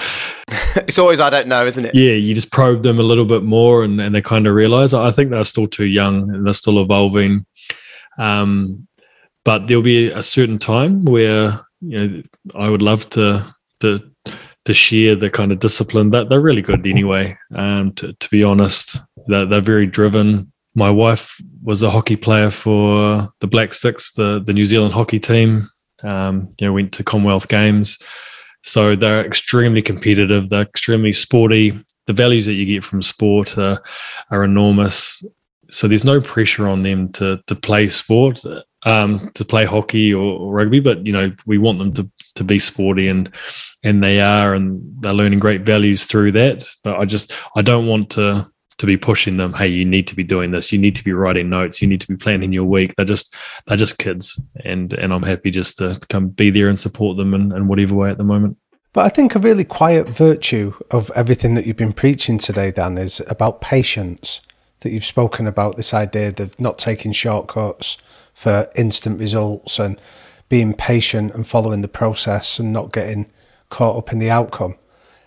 it's always, I don't know, isn't it? Yeah, you just probe them a little bit more and, and they kind of realize. I think they're still too young and they're still evolving. Um, but there'll be a certain time where, you know, I would love to, to to share the kind of discipline that they're really good anyway. Um, to, to be honest, they're, they're very driven. My wife was a hockey player for the Black Sticks, the, the New Zealand hockey team. Um, you know, went to Commonwealth Games. So they're extremely competitive. They're extremely sporty. The values that you get from sport are, are enormous. So there's no pressure on them to to play sport, um, to play hockey or, or, rugby. But you know, we want them to to be sporty and and they are and they're learning great values through that. But i just i don't want to to be pushing them hey you need to be doing this. You need to be writing notes. You need to be planning your week. They're just they're just kids and and i'm happy just to come be there and support them in, in whatever way at the moment. But i think a really quiet virtue of everything that you've been preaching today dan is about patience that you've spoken about this idea of not taking shortcuts for instant results and being patient and following the process and not getting caught up in the outcome.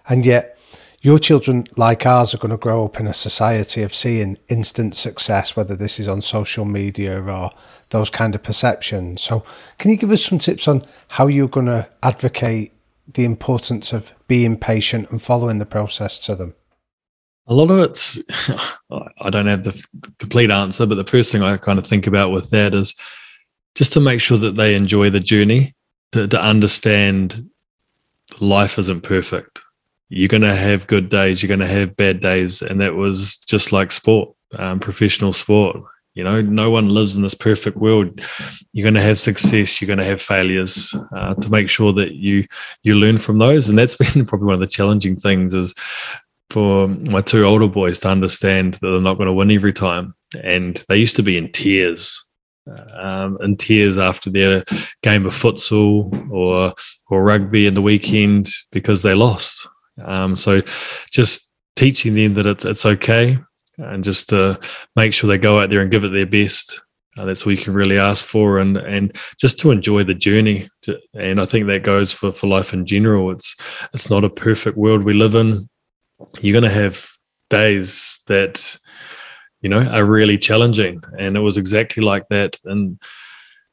And yet, your children, like ours, are going to grow up in a society of seeing instant success, whether this is on social media or those kind of perceptions. So, can you give us some tips on how you're going to advocate the importance of being patient and following the process to them? A lot of it's, I don't have the complete answer, but the first thing I kind of think about with that is just to make sure that they enjoy the journey, to, to understand life isn't perfect. You're going to have good days, you're going to have bad days. And that was just like sport, um, professional sport. You know, no one lives in this perfect world. You're going to have success, you're going to have failures. Uh, to make sure that you you learn from those, and that's been probably one of the challenging things is for my two older boys to understand that they're not going to win every time. And they used to be in tears um, in tears after their game of futsal or or rugby in the weekend because they lost. Um, so just teaching them that it's it's okay and just to make sure they go out there and give it their best. Uh, that's all you can really ask for, and and just to enjoy the journey. And I think that goes for for life in general. It's it's not a perfect world we live in. You're going to have days that you know, are really challenging. And it was exactly like that in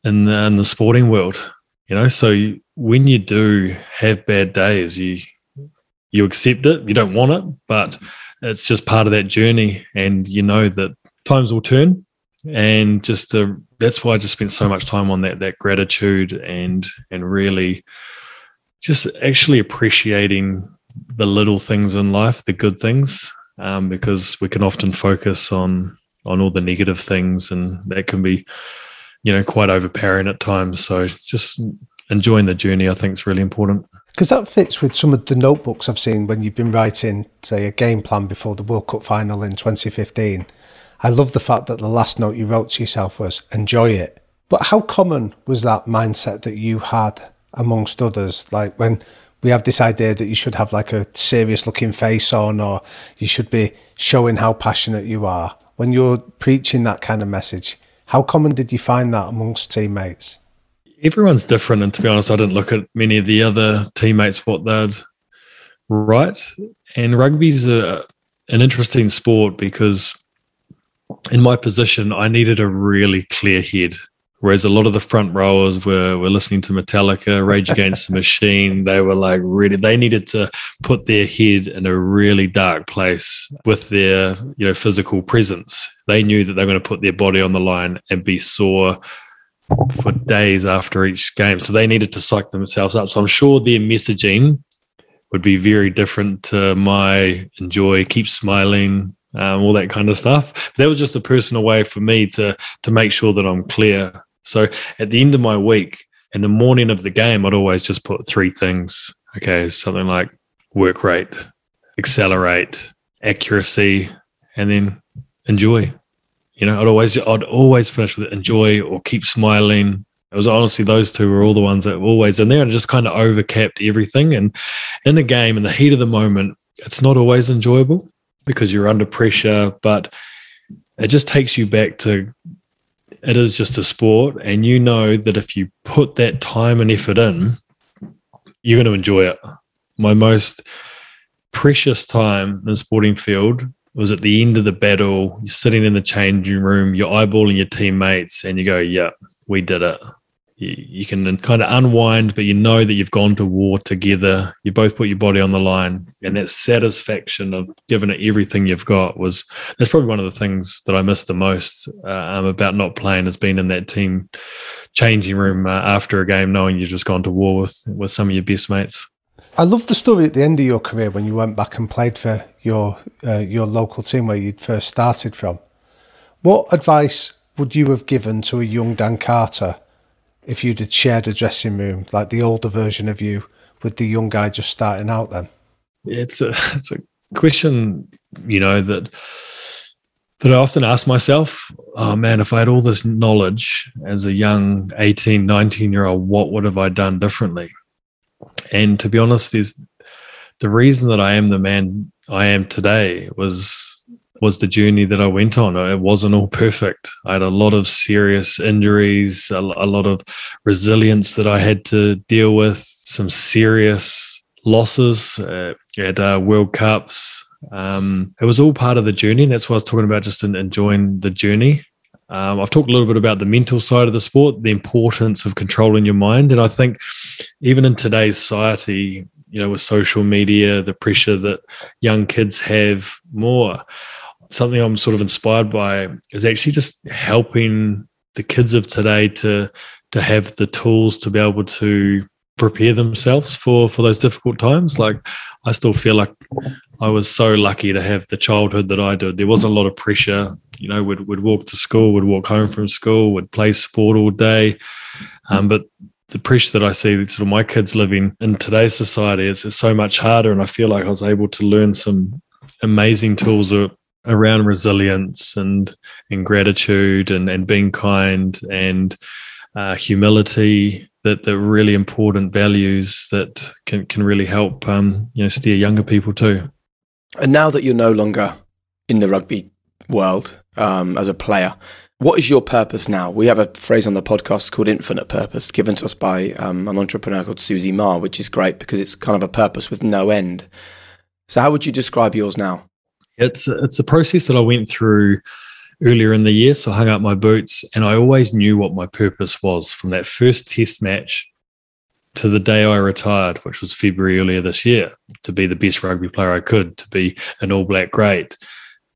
in the, in the sporting world. You know, so when you do have bad days, you you accept it. You don't want it, but it's just part of that journey, and you know that times will turn. And just to, that's why I just spent so much time on that that gratitude and and really just actually appreciating the little things in life, the good things, um, because we can often focus on on all the negative things, and that can be, you know, quite overpowering at times. So just enjoying the journey, I think, is really important. Because that fits with some of the notebooks I've seen when you've been writing, say, a game plan before the World Cup final in 2015. I love the fact that the last note you wrote to yourself was enjoy it. But how common was that mindset that you had amongst others? Like when we have this idea that you should have like a serious looking face on or you should be showing how passionate you are. When you're preaching that kind of message, how common did you find that amongst teammates? Everyone's different. And to be honest, I didn't look at many of the other teammates, what they'd write. And rugby's a, an interesting sport because in my position, I needed a really clear head Whereas a lot of the front rowers were, were listening to Metallica, Rage Against the Machine. They were like really, they needed to put their head in a really dark place with their, you know, physical presence. They knew that they were going to put their body on the line and be sore for days after each game. So they needed to psych themselves up. So I'm sure their messaging would be very different to my enjoy, keep smiling, um, all that kind of stuff. But that was just a personal way for me to to make sure that I'm clear so at the end of my week, in the morning of the game, I'd always just put three things. Okay, something like work rate, accelerate, accuracy, and then enjoy. You know, I'd always I'd always finish with enjoy or keep smiling. It was honestly those two were all the ones that were always in there and just kind of overcapped everything. And in the game, in the heat of the moment, it's not always enjoyable because you're under pressure, but it just takes you back to it is just a sport. And you know that if you put that time and effort in, you're going to enjoy it. My most precious time in the sporting field was at the end of the battle. You're sitting in the changing room, you're eyeballing your teammates, and you go, Yeah, we did it you, can kind of unwind, but you know that you've gone to war together. You both put your body on the line, and that satisfaction of giving it everything you've got was that's probably one of the things that I miss the most uh, um, about not playing has been in that team changing room uh, after a game, knowing you've just gone to war with with some of your best mates. I love the story at the end of your career when you went back and played for your uh, your local team where you'd first started from. What advice would you have given to a young Dan Carter? If you'd had shared a dressing room, like the older version of you with the young guy just starting out then? It's a it's a question, you know, that that I often ask myself, oh man, if I had all this knowledge as a young 18, 19 year old, what would have I done differently? And to be honest, there's the reason that I am the man I am today was was the journey that I went on. It wasn't all perfect. I had a lot of serious injuries, a, a lot of resilience that I had to deal with, some serious losses uh, at uh, World Cups. Um, it was all part of the journey. And that's why I was talking about just enjoying the journey. Um, I've talked a little bit about the mental side of the sport, the importance of controlling your mind. And I think even in today's society, you know, with social media, the pressure that young kids have more, something I'm sort of inspired by is actually just helping the kids of today to to have the tools to be able to prepare themselves for for those difficult times. Like I still feel like I was so lucky to have the childhood that I did. There wasn't a lot of pressure. You know, we'd, we'd walk to school, would walk home from school, would play sport all day. Um, but the pressure that I see sort of my kids living in today's society is, is so much harder. And I feel like I was able to learn some amazing tools around resilience and and gratitude and and being kind and uh, humility that the really important values that can can really help um, you know steer younger people too. And now that you're no longer in the rugby world um, as a player, what is your purpose now? We have a phrase on the podcast called infinite purpose, given to us by um, an entrepreneur called Susie Ma, which is great because it's kind of a purpose with no end. So, how would you describe yours now? It's a, it's a process that I went through earlier in the year. So I hung up my boots and I always knew what my purpose was from that first test match to the day I retired, which was February earlier this year, to be the best rugby player I could, to be an all black great.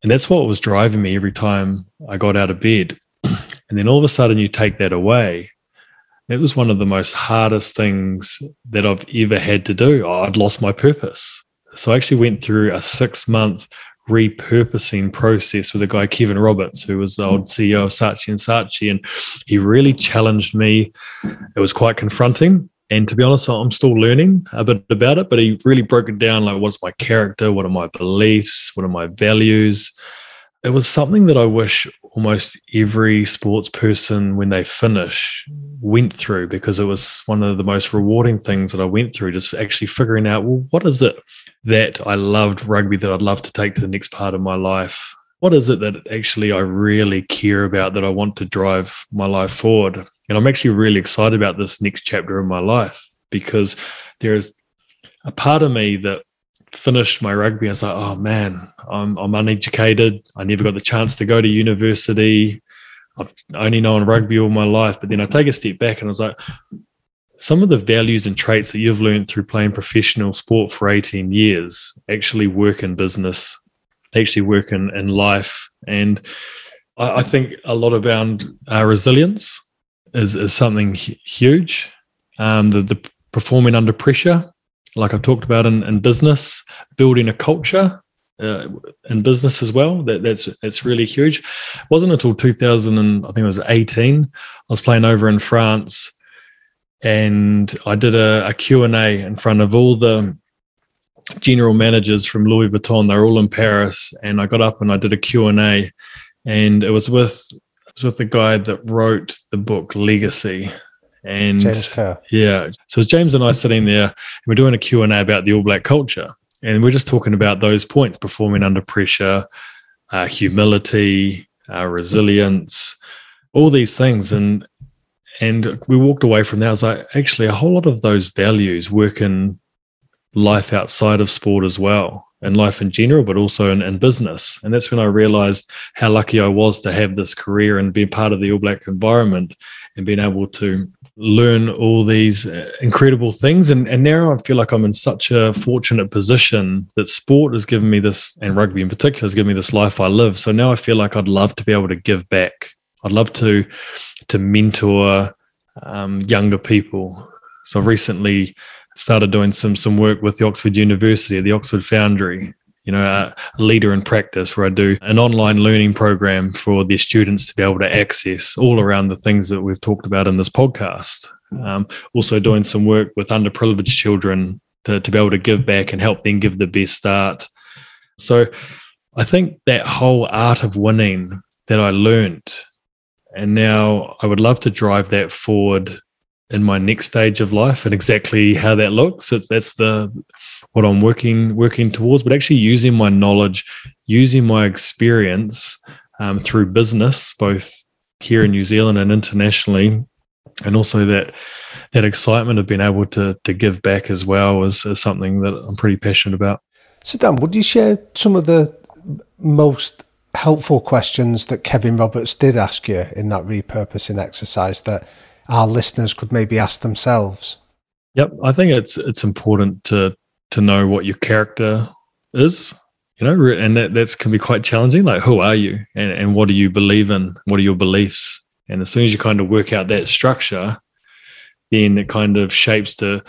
And that's what was driving me every time I got out of bed. And then all of a sudden you take that away. It was one of the most hardest things that I've ever had to do. I'd lost my purpose. So I actually went through a six month repurposing process with a guy Kevin Roberts, who was the old CEO of Saatchi and Saatchi, and he really challenged me. It was quite confronting, and to be honest, I'm still learning a bit about it. But he really broke it down like, what's my character? What are my beliefs? What are my values? It was something that I wish almost every sports person, when they finish, went through because it was one of the most rewarding things that I went through. Just actually figuring out, well, what is it that I loved rugby that I'd love to take to the next part of my life? What is it that actually I really care about that I want to drive my life forward? And I'm actually really excited about this next chapter in my life because there is a part of me that finished my rugby. I was like, oh man, I'm, I'm uneducated. I never got the chance to go to university. I've only known rugby all my life, but then I take a step back and I was like, some of the values and traits that you've learned through playing professional sport for 18 years actually work in business, actually work in, in life. And I, I think a lot about uh, resilience is, is something huge. Um, the, the performing under pressure, like I've talked about in, in business, building a culture uh, in business as well. That that's it's really huge. It wasn't until 2000 and I think it was 18. I was playing over in France and I did a, a Q&A in front of all the general managers from Louis Vuitton. They're all in Paris, and I got up and I did a Q&A, and it was with it was with the guy that wrote the book Legacy. And James Kerr. Yeah. So it's James and I sitting there, and we're doing a Q&A about the All Black culture. And we're just talking about those points, performing under pressure, uh, humility, uh, resilience, all these things. And and we walked away from that. I was like, actually, a whole lot of those values work in life outside of sport as well, and life in general, but also in, in business. And that's when I realized how lucky I was to have this career and be part of the All Black environment and being able to learn all these uh, incredible things. And, and now I feel like I'm in such a fortunate position that sport has given me this, and rugby in particular has given me this life I live. So now I feel like I'd love to be able to give back. I'd love to to mentor um, younger people. So I've recently started doing some some work with the Oxford University, the Oxford Foundry. You know, a, leader in practice where I do an online learning program for their students to be able to access all around the things that we've talked about in this podcast. Um, also doing some work with underprivileged children to, to be able to give back and help them give the best start. So I think that whole art of winning that I learned and now I would love to drive that forward in my next stage of life and exactly how that looks. It's, that's the what I'm working working towards, but actually using my knowledge, using my experience um, through business, both here in New Zealand and internationally, and also that that excitement of being able to to give back as well is, is something that I'm pretty passionate about. So Dan, would you share some of the most helpful questions that Kevin Roberts did ask you in that repurposing exercise that our listeners could maybe ask themselves? Yep, I think it's it's important to to know what your character is, you know, and that that's can be quite challenging. Like, who are you, and and what do you believe in? What are your beliefs? And as soon as you kind of work out that structure, then it kind of shapes to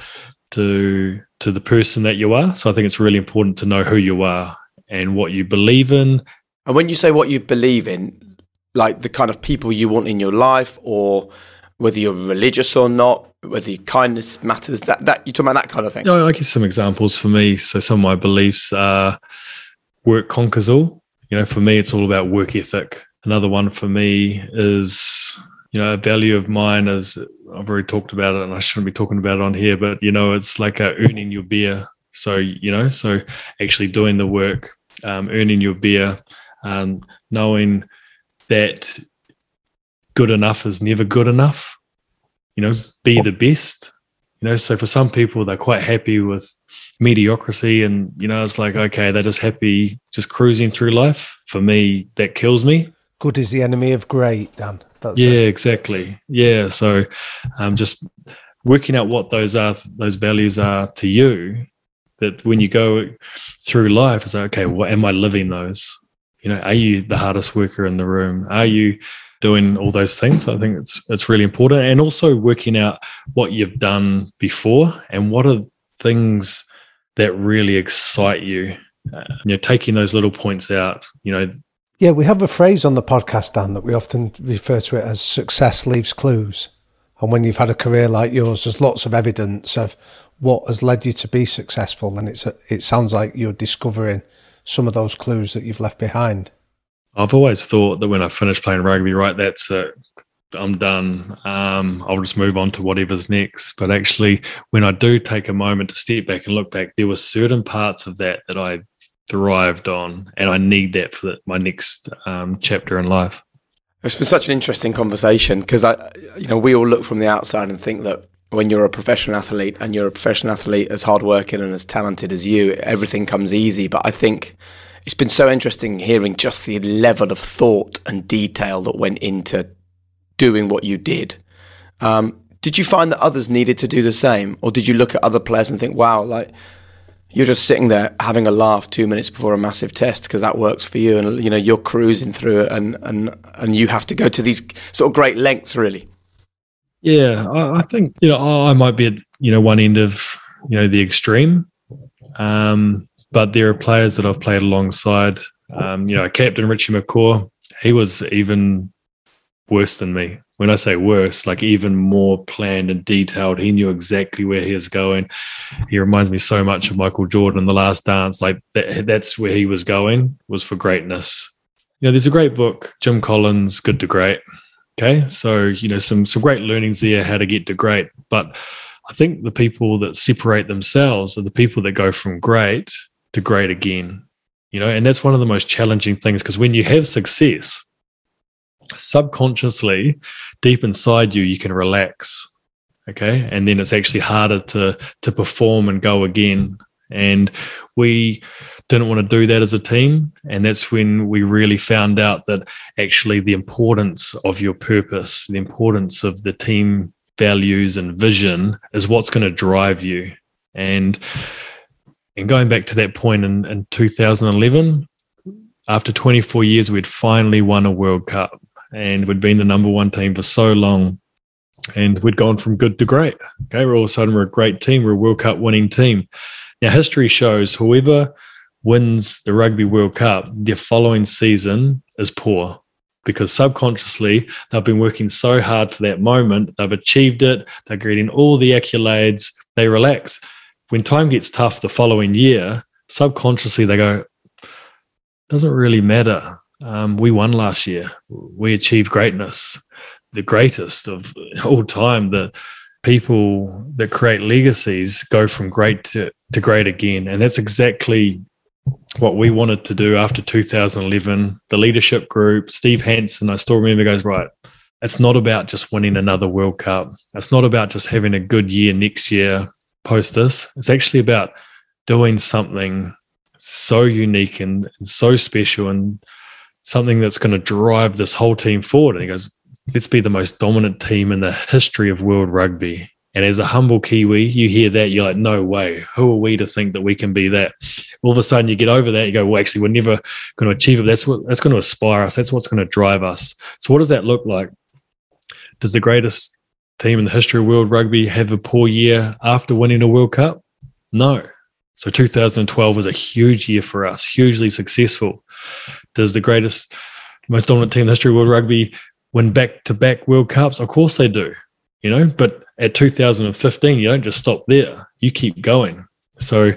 to to the person that you are. So I think it's really important to know who you are and what you believe in and when you say what you believe in, like the kind of people you want in your life, or whether you're religious or not, whether kindness matters, that that you talking about that kind of thing. No, I give some examples for me. So some of my beliefs are work conquers all. You know, for me, it's all about work ethic. Another one for me is, you know, a value of mine is I've already talked about it, and I shouldn't be talking about it on here, but you know, it's like earning your beer. So you know, so actually doing the work, um, earning your beer, um, knowing that good enough is never good enough. You know, be the best. You know, so for some people, they're quite happy with mediocrity, and you know, it's like okay, they're just happy just cruising through life. For me, that kills me. Good is the enemy of great, Dan. That's yeah, it. exactly. Yeah, so um, just working out what those are, those values are to you. That when you go through life, it's like, okay, what am I living those? you know are you the hardest worker in the room are you doing all those things. I think it's it's really important. And also working out what you've done before and what are things that really excite you. Uh, you know taking those little points out you know. Yeah we have a phrase on the podcast dan that we often refer to it as success leaves clues. And when you've had a career like yours there's lots of evidence of what has led you to be successful. And it's a, it sounds like you're discovering some of those clues that you've left behind? I've always thought that when I finish playing rugby, right, that's it. I'm done. Um, I'll just move on to whatever's next. But actually, when I do take a moment to step back and look back, there were certain parts of that that I thrived on, and I need that for my next um, chapter in life. It's been such an interesting conversation because I, you know, we all look from the outside and think that when you're a professional athlete and you're a professional athlete as hardworking and as talented as you, everything comes easy. But I think it's been so interesting hearing just the level of thought and detail that went into doing what you did. Um, did you find that others needed to do the same, or did you look at other players and think, "Wow, like you're just sitting there having a laugh two minutes before a massive test because that works for you, and you know you're cruising through it, and and and you have to go to these sort of great lengths, really." Yeah, I, I think you know I might be at you know one end of you know the extreme, um, but there are players that I've played alongside. Um, you know, Captain Richie McCaw, he was even worse than me when I say worse, like even more planned and detailed. He knew exactly where he was going. He reminds me so much of Michael Jordan in The Last Dance. Like that, that's where he was going was for greatness. You know, there's a great book, Jim Collins, Good to Great. Okay, so you know some some great learnings there, how to get to great. But I think the people that separate themselves are the people that go from great to great again. You know, and that's one of the most challenging things because when you have success, subconsciously deep inside you you can relax okay and then it's actually harder to to perform and go again and we didn't want to do that as a team and that's when we really found out that actually the importance of your purpose the importance of the team values and vision is what's going to drive you and and going back to that point in, in 2011 after 24 years we'd finally won a world cup and we'd been the number one team for so long and we'd gone from good to great. Okay, we're all of a sudden we're a great team, we're a World Cup winning team. Now history shows whoever wins the Rugby World Cup, their following season is poor because subconsciously they've been working so hard for that moment, they've achieved it, they're getting all the accolades, they relax. When time gets tough the following year, subconsciously they go, doesn't really matter. Um, we won last year. We achieved greatness, the greatest of all time. The people that create legacies go from great to, to great again. And that's exactly what we wanted to do after 2011. The leadership group, Steve Hansen, I still remember, goes, right, it's not about just winning another World Cup. It's not about just having a good year next year post this. It's actually about doing something so unique and, and so special and something that's going to drive this whole team forward. And he goes, let's be the most dominant team in the history of world rugby. And as a humble Kiwi, you hear that, you're like, no way. Who are we to think that we can be that? All of a sudden you get over that, you go, well, actually, we're never going to achieve it. That's what that's going to aspire us. That's what's going to drive us. So what does that look like? Does the greatest team in the history of world rugby have a poor year after winning a World Cup? No. So 2012 was a huge year for us, hugely successful. Does the greatest, most dominant team in the history of world rugby win back to back World Cups? Of course they do, you know, but at 2015, you don't just stop there, you keep going. So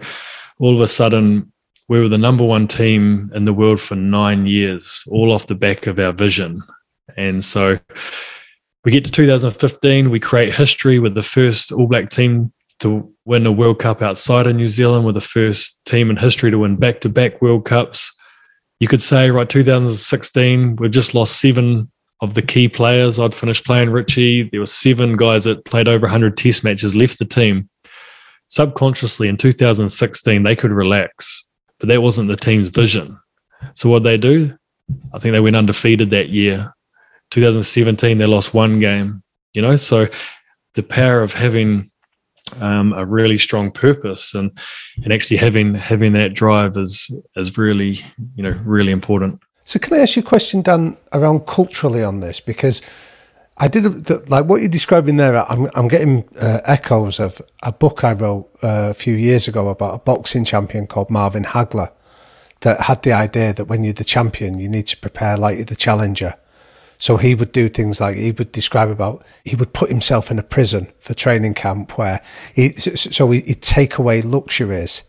all of a sudden, we were the number one team in the world for nine years, all off the back of our vision. And so we get to 2015, we create history with the first All Black team to win a World Cup outside of New Zealand. We're the first team in history to win back to back World Cups. You could say, right, 2016, we've just lost seven of the key players. I'd finished playing Richie. There were seven guys that played over 100 test matches, left the team. Subconsciously in 2016, they could relax, but that wasn't the team's vision. So what did they do? I think they went undefeated that year. 2017, they lost one game, you know, so the power of having um, a really strong purpose and and actually having having that drive is is really you know really important. So can i ask you a question dan around culturally on this? Because i did like what you're describing there i'm, I'm getting uh, echoes of a book i wrote uh, a few years ago about a boxing champion called marvin hagler that had the idea that when you're the champion you need to prepare like you're the challenger so he would do things like he would describe about he would put himself in a prison for training camp where he so he'd take away luxuries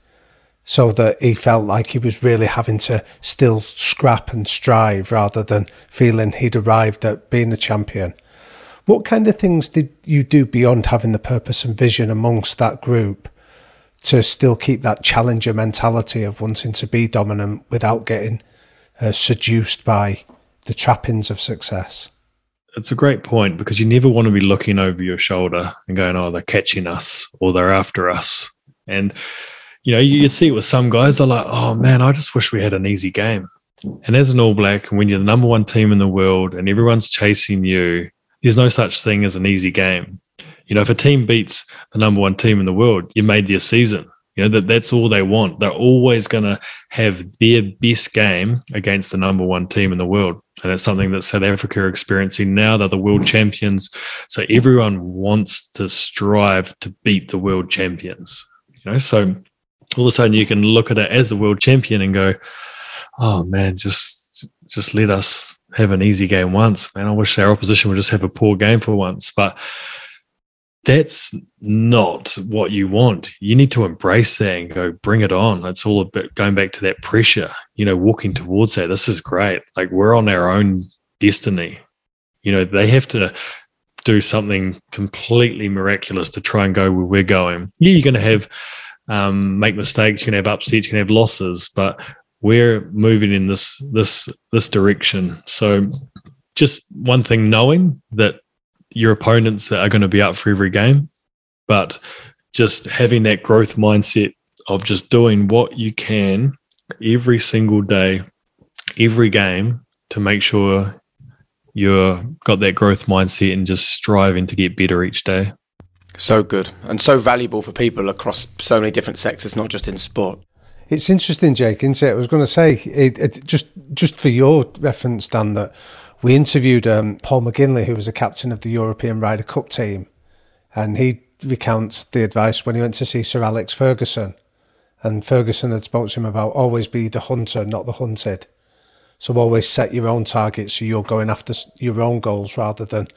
so that he felt like he was really having to still scrap and strive rather than feeling he'd arrived at being a champion. What kind of things did you do beyond having the purpose and vision amongst that group to still keep that challenger mentality of wanting to be dominant without getting uh, seduced by the trappings of success. It's a great point because you never want to be looking over your shoulder and going, oh, they're catching us or they're after us. And, you know, you see it with some guys, they're like, oh man, I just wish we had an easy game. And as an All Black, when you're the number one team in the world and everyone's chasing you, there's no such thing as an easy game. You know, if a team beats the number one team in the world, you made their season. You know that that's all they want. They're always going to have their best game against the number one team in the world, and that's something that South Africa are experiencing now. They're the world champions, so everyone wants to strive to beat the world champions. You know, so all of a sudden you can look at it as the world champion and go, "Oh man, just just let us have an easy game once, man. I wish our opposition would just have a poor game for once." But that's not what you want. You need to embrace that and go, bring it on. It's all about going back to that pressure, you know, walking towards that. This is great. Like we're on our own destiny. You know, they have to do something completely miraculous to try and go where we're going. Yeah, you're going to have um, make mistakes, you're going to have upsets, you're going to have losses, but we're moving in this this this direction. So just one thing knowing that your opponents that are going to be up for every game, but just having that growth mindset of just doing what you can every single day, every game to make sure you're got that growth mindset and just striving to get better each day. So good and so valuable for people across so many different sectors, not just in sport. It's interesting, Jake. Isn't it? I was going to say, it, it, just just for your reference, Dan, that we interviewed um, Paul McGinley, who was the captain of the European Ryder Cup team, and he recounts the advice when he went to see Sir Alex Ferguson. And Ferguson had spoken to him about always be the hunter, not the hunted. So always set your own targets so you're going after your own goals rather than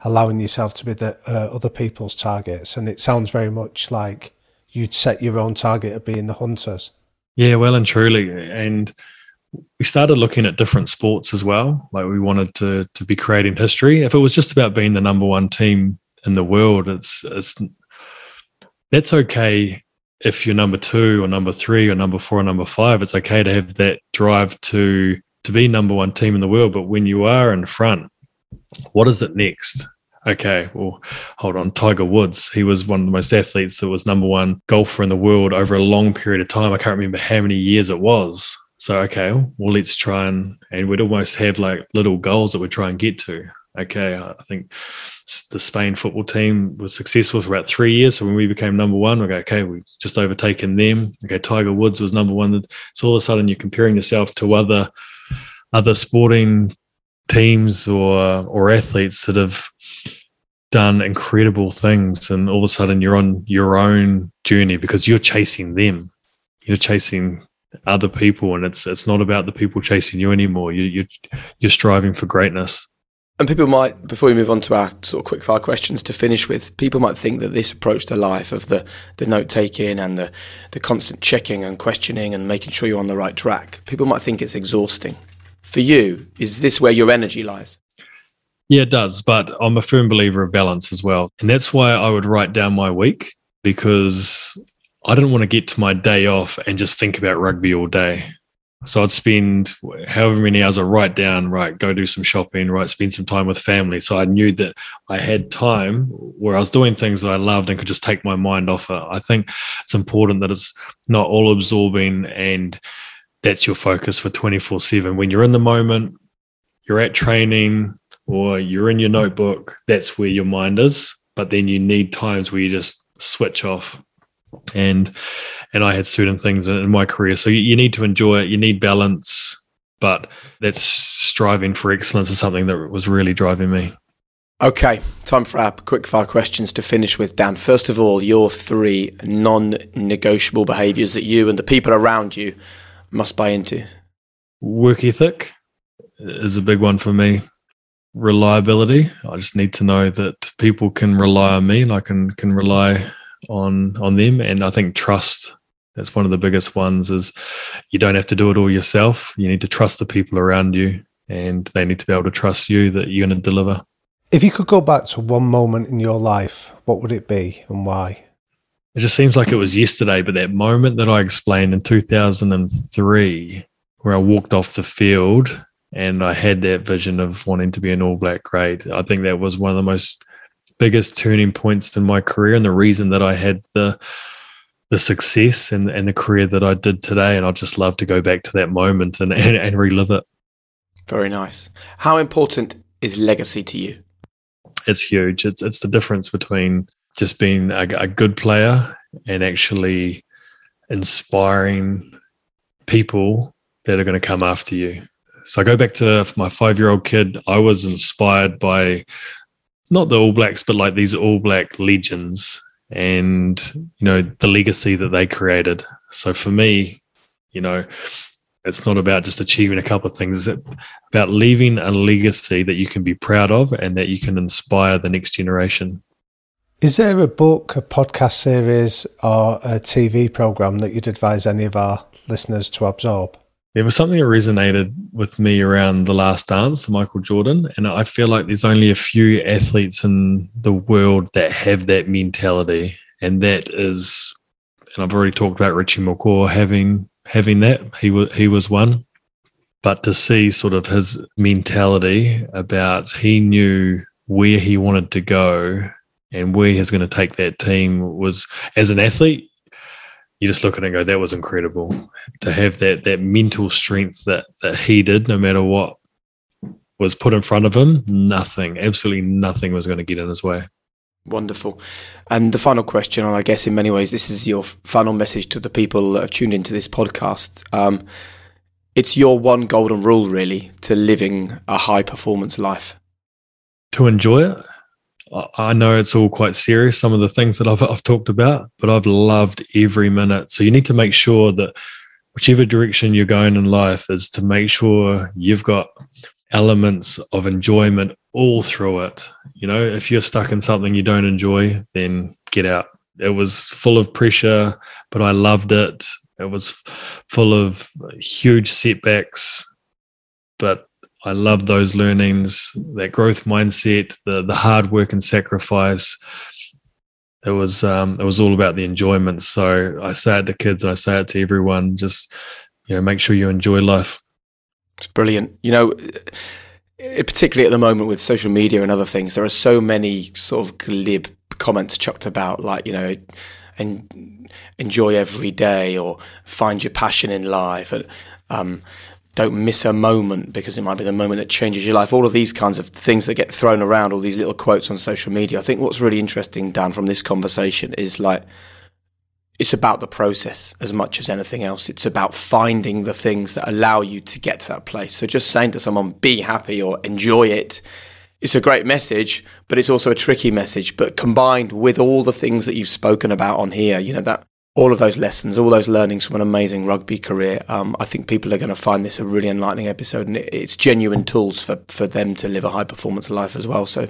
allowing yourself to be the uh, other people's targets. And it sounds very much like you'd set your own target of being the hunters. Yeah, well and truly. And we started looking at different sports as well. Like we wanted to to be creating history. If it was just about being the number one team in the world, it's it's that's okay if you're number two or number three or number four or number five. It's okay to have that drive to to be number one team in the world. But when you are in front, what is it next? Okay, well, hold on. Tiger Woods, he was one of the most athletes that was number one golfer in the world over a long period of time. I can't remember how many years it was. So okay, well let's try and and we'd almost have like little goals that we try and get to. Okay, I think the Spain football team was successful for about three years. So when we became number one, we go, okay, we've just overtaken them. Okay, Tiger Woods was number one. So all of a sudden you're comparing yourself to other other sporting teams or or athletes that have done incredible things and all of a sudden you're on your own journey because you're chasing them you're chasing other people and it's it's not about the people chasing you anymore. You you you're striving for greatness. And people might before we move on to our sort of quick fire questions to finish with people might think that this approach to life of the the note taking and the the constant checking and questioning and making sure you're on the right track people might think it's exhausting. For you is this where your energy lies? Yeah it does but i'm a firm believer of balance as well. And that's why i would write down my week because I didn't want to get to my day off and just think about rugby all day. So I'd spend however many hours I write down, right, go do some shopping, right, spend some time with family. So I knew that I had time where I was doing things that I loved and could just take my mind off it. I think it's important that it's not all absorbing and that's your focus for 24 7. When you're in the moment, you're at training or you're in your notebook, that's where your mind is. But then you need times where you just switch off and and I had certain things in my career. So you, you need to enjoy it. You need balance, but that's striving for excellence is something that was really driving me. Okay, time for our quick fire questions to finish with, Dan. First of all, your three non negotiable behaviors that you and the people around you must buy into. Work ethic is a big one for me. Reliability. I just need to know that people can rely on me and I can, can rely on on them. And i think trust that's one of the biggest ones is you don't have to do it all yourself. You need to trust the people around you and they need to be able to trust you that you're going to deliver. If you could go back to one moment in your life what would it be and why? It just seems like it was yesterday but that moment that i explained in 2003 where i walked off the field and i had that vision of wanting to be an all black grade i think that was one of the most biggest turning points in my career and the reason that I had the the success and, and the career that I did today. And I'd just love to go back to that moment and, and, and relive it. Very nice. How important is legacy to you? it's huge. It's it's the difference between just being a, a good player and actually inspiring people that are going to come after you. So I go back to my five year old kid. I was inspired by not the All Blacks, but like these All Black legends and, you know, the legacy that they created. So for me, you know, it's not about just achieving a couple of things. It's about leaving a legacy that you can be proud of and that you can inspire the next generation. Is there a book, a podcast series, or a TV program that you'd advise any of our listeners to absorb? There was something that resonated with me around The Last Dance, the Michael Jordan. And I feel like there's only a few athletes in the world that have that mentality. And that is, and I've already talked about Richie McCaw having having that. He was he was one. But to see sort of his mentality about he knew where he wanted to go and where he's going to take that team was as an athlete, you just look at it and go, that was incredible. To have that that mental strength that that he did, no matter what was put in front of him, nothing, absolutely nothing was going to get in his way. Wonderful. And the final question, and I guess in many ways this is your final message to the people that have tuned into this podcast. Um, it's your one golden rule, really, to living a high performance life. To enjoy it. I know it's all quite serious, some of the things that I've, I've talked about, but I've loved every minute. So you need to make sure that whichever direction you're going in life is to make sure you've got elements of enjoyment all through it. You know, if you're stuck in something you don't enjoy, then get out. It was full of pressure, but I loved it. It was full of huge setbacks, but I love those learnings, that growth mindset, the the hard work and sacrifice. It was um, it was all about the enjoyment. So I say it to kids and I say it to everyone: just you know, make sure you enjoy life. It's brilliant. You know, particularly at the moment with social media and other things, there are so many sort of glib comments chucked about, like you know, and enjoy every day or find your passion in life. And um, don't miss a moment because it might be the moment that changes your life. All of these kinds of things that get thrown around, all these little quotes on social media. I think what's really interesting, Dan, from this conversation is like, it's about the process as much as anything else. It's about finding the things that allow you to get to that place. So just saying to someone, be happy or enjoy it, it's a great message, but it's also a tricky message. But combined with all the things that you've spoken about on here, you know, that all of those lessons, all those learnings from an amazing rugby career. Um, I think people are going to find this a really enlightening episode, and it, it's genuine tools for for them to live a high performance life as well. So,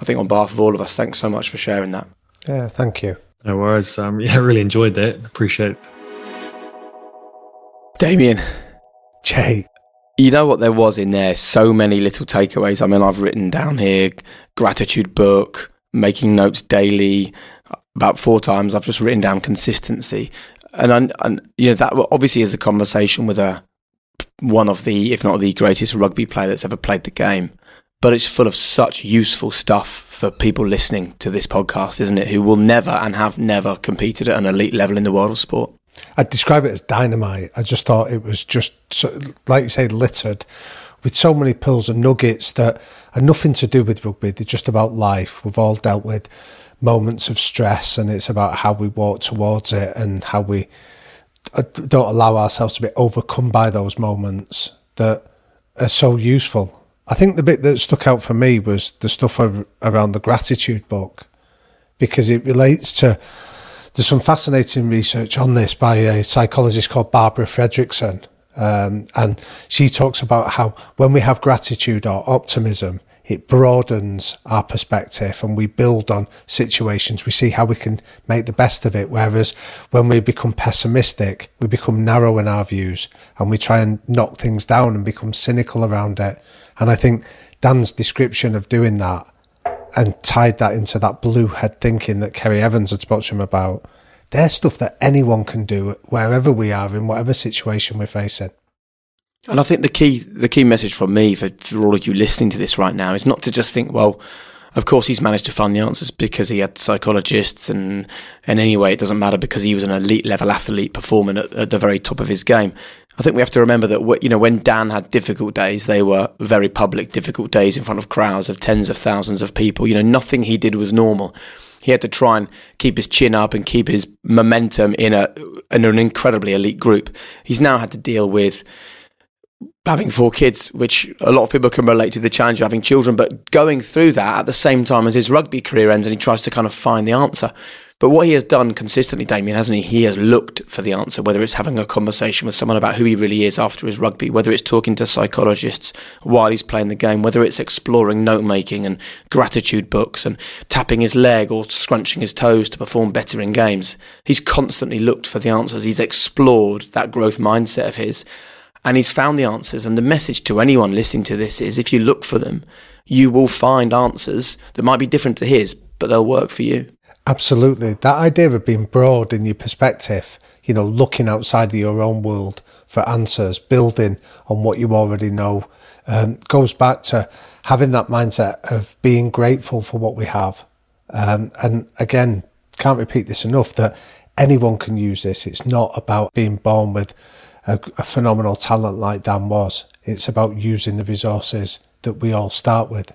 I think on behalf of all of us, thanks so much for sharing that. Yeah, thank you. No worries. Um, yeah, I really enjoyed that. Appreciate it. Damian, Jay, you know what there was in there? So many little takeaways. I mean, I've written down here gratitude book, making notes daily, about four times. I've just written down consistency, and I, and you know that obviously is a conversation with a one of the, if not the greatest rugby player that's ever played the game. But it's full of such useful stuff for people listening to this podcast, isn't it? Who will never and have never competed at an elite level in the world of sport. I'd describe it as dynamite. I just thought it was just, like you say, littered with so many pills and nuggets that are nothing to do with rugby. They're just about life. We've all dealt with moments of stress, and it's about how we walk towards it and how we uh, don't allow ourselves to be overcome by those moments that are so useful. I think the bit that stuck out for me was the stuff around the gratitude book because it relates to. There's some fascinating research on this by a psychologist called Barbara Fredrickson. Um, and she talks about how when we have gratitude or optimism, it broadens our perspective and we build on situations. We see how we can make the best of it. Whereas when we become pessimistic, we become narrow in our views and we try and knock things down and become cynical around it. And I think Dan's description of doing that and tied that into that blue head thinking that Ceri Evans had spoken about, they're stuff that anyone can do wherever we are in whatever situation we're facing. And I think the key the key message from me for, for all of you listening to this right now is not to just think, well, of course he's managed to find the answers because he had psychologists and and anyway it doesn't matter because he was an elite level athlete performing at, at the very top of his game. I think we have to remember that you know when Dan had difficult days, they were very public, difficult days in front of crowds of tens of thousands of people. You know, nothing he did was normal. He had to try and keep his chin up and keep his momentum in a in an incredibly elite group. He's now had to deal with having four kids, which a lot of people can relate to the challenge of having children, but going through that at the same time as his rugby career ends and he tries to kind of find the answer. But what he has done consistently, Damian, hasn't he? He has looked for the answer, whether it's having a conversation with someone about who he really is after his rugby, whether it's talking to psychologists while he's playing the game, whether it's exploring note making and gratitude books and tapping his leg or scrunching his toes to perform better in games. He's constantly looked for the answers. He's explored that growth mindset of his and he's found the answers. And the message to anyone listening to this is if you look for them, you will find answers that might be different to his, but they'll work for you. Absolutely. That idea of being broad in your perspective, you know, looking outside of your own world for answers, building on what you already know, um, goes back to having that mindset of being grateful for what we have. Um, and again, can't repeat this enough that anyone can use this. It's not about being born with a, a phenomenal talent like Dan was. It's about using the resources that we all start with.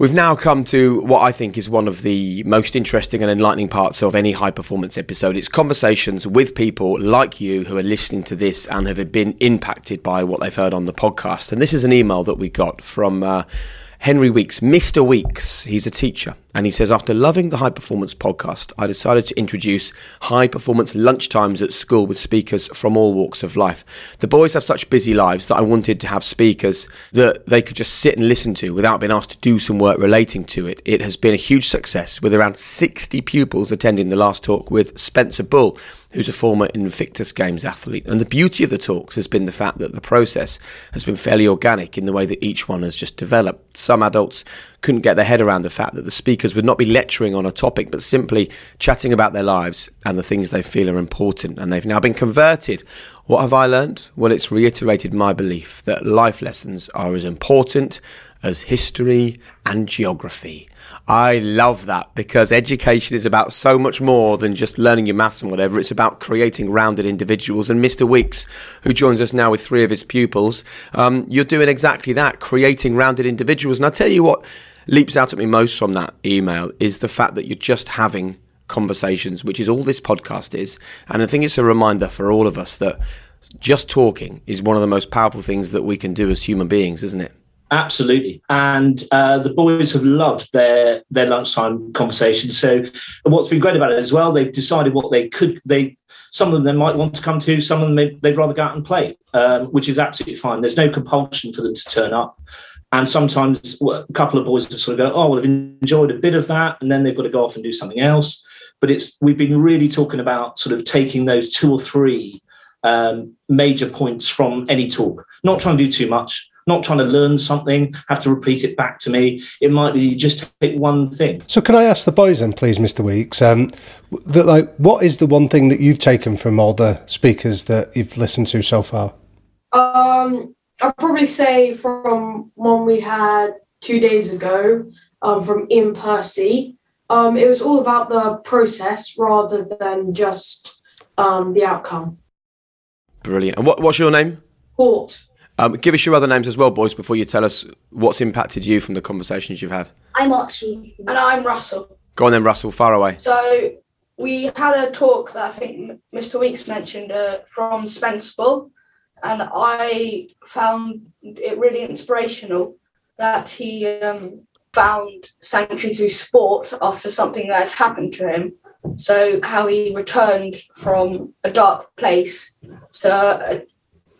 We've now come to what I think is one of the most interesting and enlightening parts of any high performance episode. It's conversations with people like you who are listening to this and have been impacted by what they've heard on the podcast. And this is an email that we got from uh, Henry Weeks, Mr. Weeks. He's a teacher. And he says, after loving the High Performance podcast, I decided to introduce high performance lunchtimes at school with speakers from all walks of life. The boys have such busy lives that I wanted to have speakers that they could just sit and listen to without being asked to do some work relating to it. It has been a huge success with around 60 pupils attending the last talk with Spencer Bull who's a former Invictus Games athlete. And the beauty of the talks has been the fact that the process has been fairly organic in the way that each one has just developed. Some adults couldn't get their head around the fact that the speakers would not be lecturing on a topic, but simply chatting about their lives and the things they feel are important. And they've now been converted. What have I learned? Well, it's reiterated my belief that life lessons are as important as history and geography. I love that because education is about so much more than just learning your maths and whatever. It's about creating rounded individuals. And Mr. Weeks, who joins us now with three of his pupils, um, you're doing exactly that, creating rounded individuals. And I tell you what leaps out at me most from that email is the fact that you're just having conversations, which is all this podcast is. And I think it's a reminder for all of us that just talking is one of the most powerful things that we can do as human beings, isn't it? Absolutely, and uh, the boys have loved their their lunchtime conversations. So, what's been great about it as well, they've decided what they could. They some of them might want to come to, some of them they, would rather go out and play, um, which is absolutely fine. There's no compulsion for them to turn up. And sometimes a couple of boys just sort of go, "Oh, well, I've enjoyed a bit of that," and then they've got to go off and do something else. But it's we've been really talking about sort of taking those two or three um, major points from any talk, not trying to do too much, not trying to learn something, have to repeat it back to me. It might be just take one thing. So, can I ask the boys then, please, Mr. Weeks, um, that like, what is the one thing that you've taken from all the speakers that you've listened to so far? Um, I'd probably say from one we had two days ago, um, from Ian Percy. Um, it was all about the process rather than just um, the outcome. Brilliant. And what, what's your name? Port. Um, give us your other names as well, boys, before you tell us what's impacted you from the conversations you've had. I'm Archie. And I'm Russell. Go on then, Russell, far away. So we had a talk that I think Mr. Weeks mentioned uh, from Spencer Bull, and I found it really inspirational that he um, found sanctuary through sport after something that had happened to him. So how he returned from a dark place to a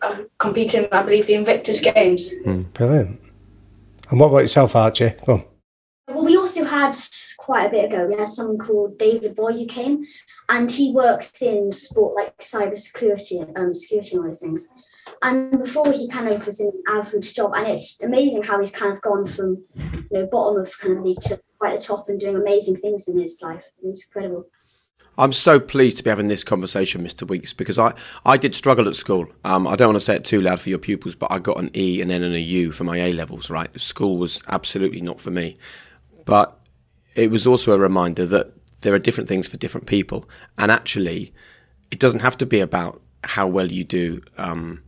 uh, competing, I believe, the Invictus Games. Mm, brilliant. And what about yourself, Archie? Go on. Well, we also had quite a bit ago. We had someone called David Boy who came, and he works in sport like cyber security, um, security and all those things. And before he kind of was in an average job, and it's amazing how he's kind of gone from you know bottom of kind of league to quite the top and doing amazing things in his life. It's incredible. I'm so pleased to be having this conversation, Mr. Weeks, because I, I did struggle at school. Um, I don't want to say it too loud for your pupils, but I got an E and then an U for my A levels, right? School was absolutely not for me. But it was also a reminder that there are different things for different people. And actually, it doesn't have to be about how well you do um,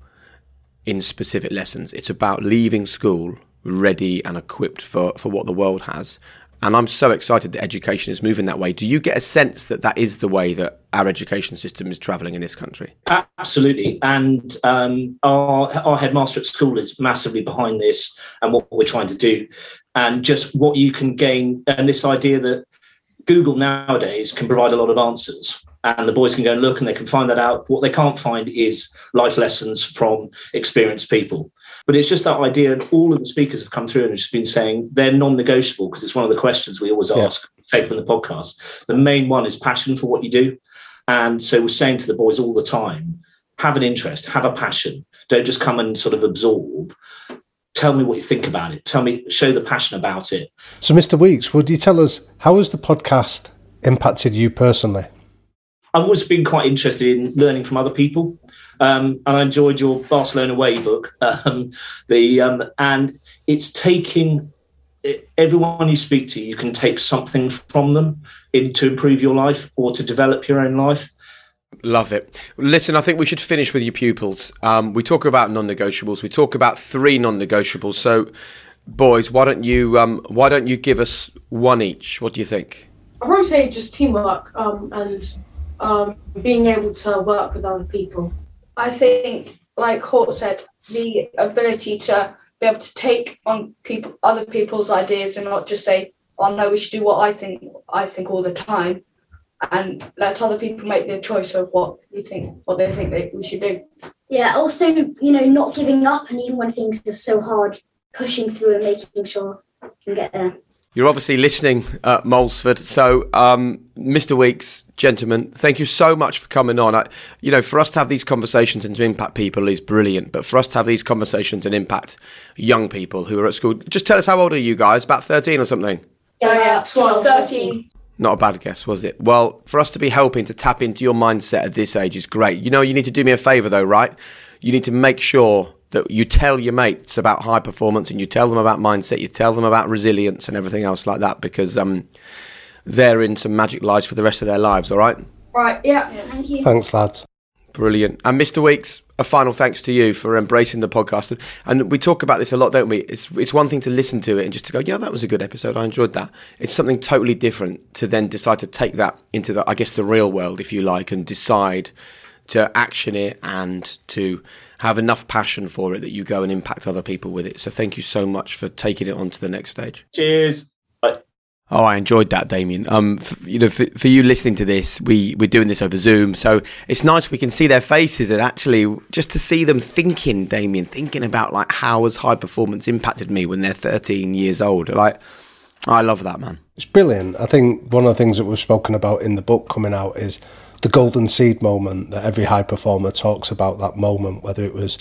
in specific lessons. It's about leaving school ready and equipped for, for what the world has. And I'm so excited that education is moving that way. Do you get a sense that that is the way that our education system is travelling in this country? Absolutely. And um, our, our headmaster at school is massively behind this and what we're trying to do. And just what you can gain, and this idea that Google nowadays can provide a lot of answers and the boys can go and look and they can find that out. What they can't find is life lessons from experienced people. But it's just that idea, and all of the speakers have come through and just been saying they're non-negotiable because it's one of the questions we always Yeah. ask, take from the podcast. The main one is passion for what you do. And so we're saying to the boys all the time, have an interest, have a passion. Don't just come and sort of absorb. Tell me what you think about it. Tell me, show the passion about it. So, Mr. Weeks, would you tell us how has the podcast impacted you personally? I've always been quite interested in learning from other people. Um, and I enjoyed your Barcelona Way book. Um, the um, and it's taking everyone you speak to, you can take something from them in, to improve your life or to develop your own life. Love it. Listen, I think we should finish with your pupils. Um, we talk about non-negotiables. We talk about three non-negotiables. So, boys, why don't you um, why don't you give us one each? What do you think? I'd probably say just teamwork um, and um, being able to work with other people. I think, like Hort said, the ability to be able to take on people, other people's ideas, and not just say, "Oh no, we should do what I think." I think all the time, and let other people make their choice of what you think, what they think they, we should do. Yeah, also, you know, not giving up, and even when things are so hard, pushing through and making sure you can get there. You're obviously listening at Moulsford. So, um, Mr. Weeks, gentlemen, thank you so much for coming on. I, you know, for us to have these conversations and to impact people is brilliant. But for us to have these conversations and impact young people who are at school, just tell us how old are you guys? About 13 or something? Yeah, Uh, 12, 13. Not a bad guess, was it? Well, for us to be helping to tap into your mindset at this age is great. You know, you need to do me a favour though, right? You need to make sure that you tell your mates about high performance and you tell them about mindset, you tell them about resilience and everything else like that because um, they're in some magic lives for the rest of their lives, all right? Right, yeah. Thank you. Thanks, lads. Brilliant. And Mr. Weeks, a final thanks to you for embracing the podcast. And we talk about this a lot, don't we? It's it's one thing to listen to it and just to go, yeah, that was a good episode. I enjoyed that. It's something totally different to then decide to take that into the, I guess, the real world, if you like, and decide to action it and to have enough passion for it that you go and impact other people with it. So thank you so much for taking it on to the next stage. Cheers. Bye. Oh, I enjoyed that, Damian. Um, f- you know, for, for you listening to this, we we're doing this over Zoom, so it's nice we can see their faces and actually just to see them thinking, Damian, thinking about like how has high performance impacted me when they're 13 years old. Like, I love that, man. It's brilliant. I think one of the things that we've spoken about in the book coming out is the golden seed moment that every high performer talks about that moment, whether it was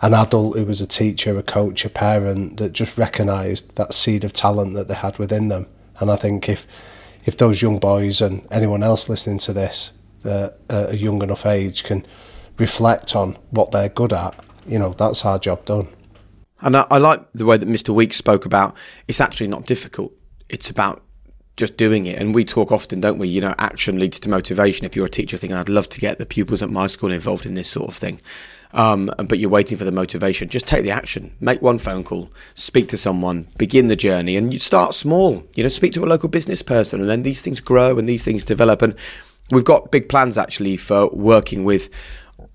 an adult who was a teacher, a coach, a parent that just recognised that seed of talent that they had within them. And I think if if those young boys and anyone else listening to this at a young enough age can reflect on what they're good at, you know, that's our job done. And I, I like the way that Mr. Weeks spoke about it's actually not difficult. It's about just doing it. And we talk often, don't we? You know, action leads to motivation. If you're a teacher thinking, I'd love to get the pupils at my school involved in this sort of thing, um, but you're waiting for the motivation, just take the action. Make one phone call, speak to someone, begin the journey, and you start small. You know, speak to a local business person, and then these things grow and these things develop. And we've got big plans actually for working with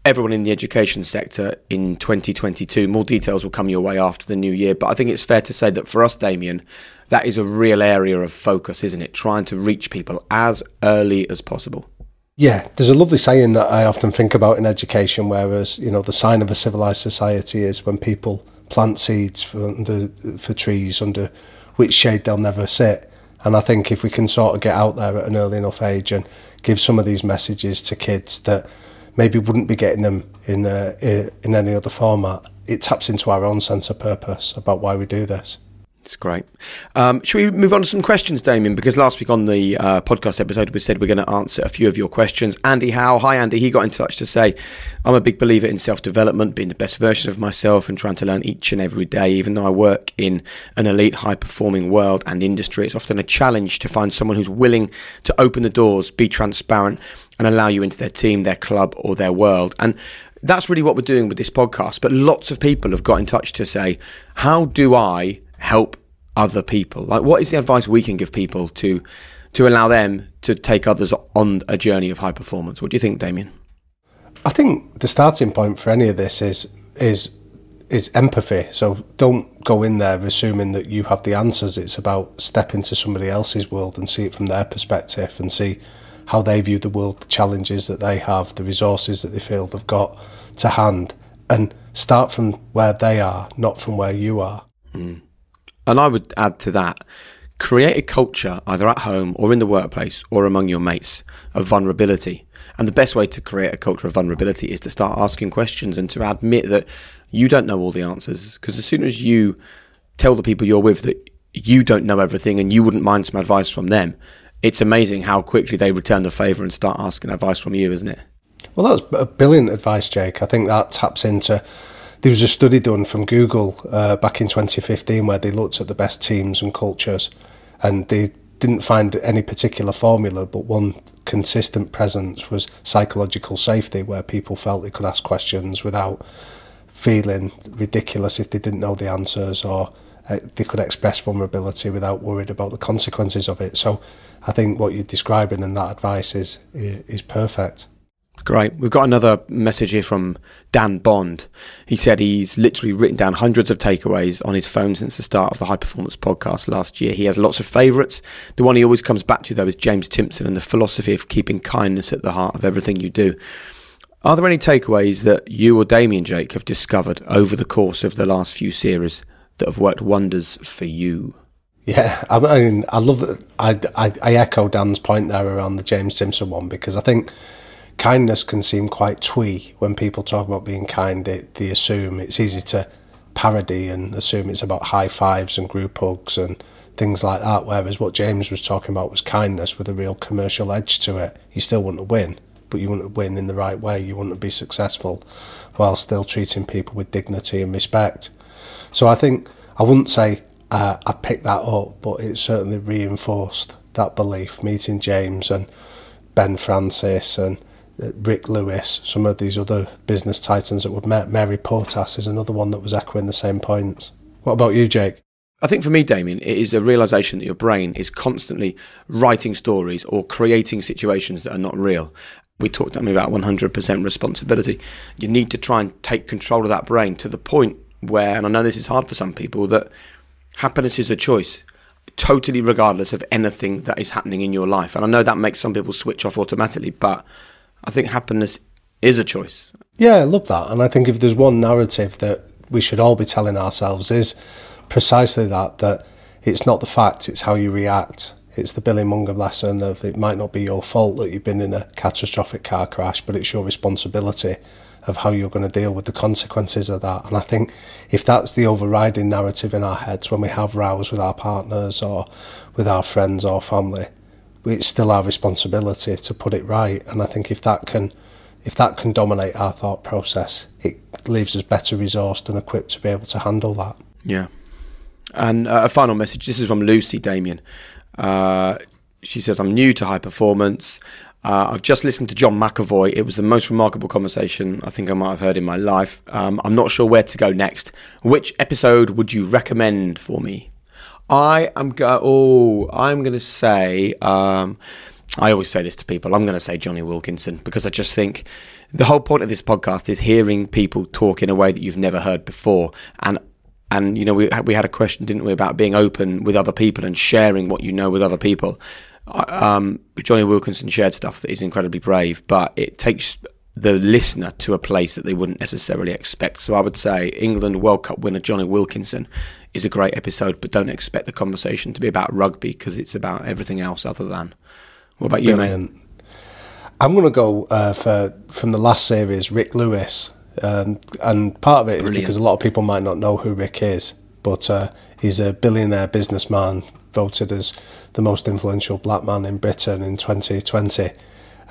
everyone in the education sector in 2022. More details will come your way after the new year, but I think it's fair to say that for us, Damian, that is a real area of focus, isn't it? Trying to reach people as early as possible. Yeah, there's a lovely saying that I often think about in education, whereas you know the sign of a civilized society is when people plant seeds for under for trees under which shade they'll never sit. And I think if we can sort of get out there at an early enough age and give some of these messages to kids that maybe wouldn't be getting them in uh, in any other format, it taps into our own sense of purpose about why we do this. It's great. Um, should we move on to some questions, Damian? Because last week on the uh, podcast episode, we said we're going to answer a few of your questions. Andy Howe, hi Andy, he got in touch to say, I'm a big believer in self development, being the best version of myself and trying to learn each and every day. Even though I work in an elite, high performing world and industry, it's often a challenge to find someone who's willing to open the doors, be transparent, and allow you into their team, their club, or their world. And that's really what we're doing with this podcast. But lots of people have got in touch to say, How do I help other people? Like, what is the advice we can give people to to allow them to take others on a journey of high performance? What do you think, Damian? I think the starting point for any of this is is is empathy. So don't go in there assuming that you have the answers. It's about step into somebody else's world and see it from their perspective and see how they view the world, the challenges that they have, the resources that they feel they've got to hand, and start from where they are, not from where you are. Mm. And I would add to that create a culture, either at home or in the workplace or among your mates, of vulnerability. And the best way to create a culture of vulnerability is to start asking questions and to admit that you don't know all the answers. Because as soon as you tell the people you're with that you don't know everything and you wouldn't mind some advice from them, it's amazing how quickly they return the favour and start asking advice from you, isn't it? Well, that's brilliant advice, Jake. I think that taps into there was a study done from Google uh, back in 2015 where they looked at the best teams and cultures, and they didn't find any particular formula, but one consistent presence was psychological safety, where people felt they could ask questions without feeling ridiculous if they didn't know the answers, or uh, they could express vulnerability without worried about the consequences of it. So, I think what you're describing and that advice is is perfect. Great. We've got another message here from Dan Bond. He said he's literally written down hundreds of takeaways on his phone since the start of the High Performance podcast last year. He has lots of favourites. The one he always comes back to, though, is James Timpson and the philosophy of keeping kindness at the heart of everything you do. Are there any takeaways that you or Damian Jake have discovered over the course of the last few series that have worked wonders for you? Yeah, I mean, I love. I, I, I echo Dan's point there around the James Timpson one because I think kindness can seem quite twee when people talk about being kind. It, they assume it's easy to parody and assume it's about high fives and group hugs and things like that. Whereas what James was talking about was kindness with a real commercial edge to it. You still want to win, but you want to win in the right way. You want to be successful while still treating people with dignity and respect. So I think I wouldn't say uh, I picked that up, but it certainly reinforced that belief. Meeting James and Ben Francis and Uh, Ric Lewis, some of these other business titans that we've met. Mary Portas is another one that was echoing the same points. What about you, Jake? I think for me, Damian, it is a realization that your brain is constantly writing stories or creating situations that are not real. We talked about 100% responsibility. You need to try and take control of that brain to the point where, and I know this is hard for some people, that happiness is a choice, totally regardless of anything that is happening in your life. And I know that makes some people switch off automatically, but I think happiness is a choice. Yeah, I love that. And I think if there's one narrative that we should all be telling ourselves is precisely that, that it's not the fact, it's how you react. It's the Billy Monger lesson of it might not be your fault that you've been in a catastrophic car crash, but it's your responsibility of how you're going to deal with the consequences of that. And I think if that's the overriding narrative in our heads when we have rows with our partners or with our friends or family, it's still our responsibility to put it right. And I think if that can if that can dominate our thought process, it leaves us better resourced and equipped to be able to handle that. Yeah. And uh, a final message. This is from Lucy Damian. Uh, she says, "I'm new to high performance. Uh, I've just listened to John McAvoy. It was the most remarkable conversation I think I might have heard in my life. Um, I'm not sure where to go next. Which episode would you recommend for me?" I am go. Oh, I'm going to say. Um, I always say this to people. I'm going to say Jonny Wilkinson because I just think the whole point of this podcast is hearing people talk in a way that you've never heard before, and and you know we we had a question, didn't we, about being open with other people and sharing what you know with other people. Um, Jonny Wilkinson shared stuff that is incredibly brave, but it takes the listener to a place that they wouldn't necessarily expect. So I would say England World Cup winner Jonny Wilkinson is a great episode, but don't expect the conversation to be about rugby because it's about everything else other than. What about you, Brilliant. mate? I'm going to go uh, for from the last series, Ric Lewis, um, and part of it Brilliant. is because a lot of people might not know who Ric is. but uh, he's a billionaire businessman, voted as the most influential black man in Britain in 2020.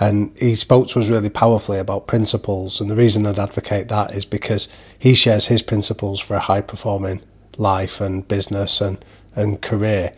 And he spoke to us really powerfully about principles. And the reason I'd advocate that is because he shares his principles for a high performing life and business and, and career.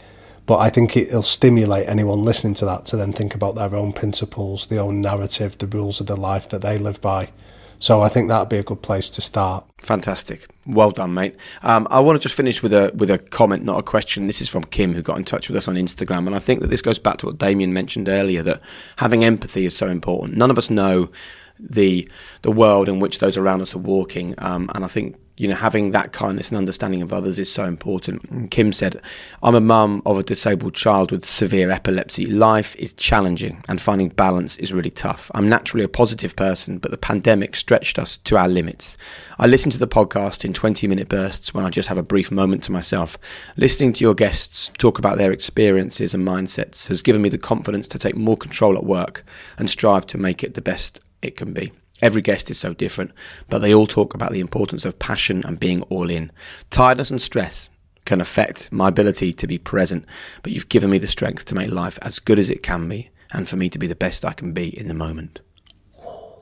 But I think it'll stimulate anyone listening to that to then think about their own principles, the own narrative, the rules of the life that they live by. So I think that'd be a good place to start. Fantastic. Well done, mate. Um, I want to just finish with a with a comment, not a question. This is from Kim, who got in touch with us on Instagram, and I think that this goes back to what Damian mentioned earlier that having empathy is so important. None of us know the the world in which those around us are walking, um, and I think you know, having that kindness and understanding of others is so important. And Kim said, I'm a mum of a disabled child with severe epilepsy. Life is challenging and finding balance is really tough. I'm naturally a positive person, but the pandemic stretched us to our limits. I listen to the podcast in 20 minute bursts when I just have a brief moment to myself. Listening to your guests talk about their experiences and mindsets has given me the confidence to take more control at work and strive to make it the best it can be. Every guest is so different, but they all talk about the importance of passion and being all in. Tiredness and stress can affect my ability to be present, but you've given me the strength to make life as good as it can be and for me to be the best I can be in the moment.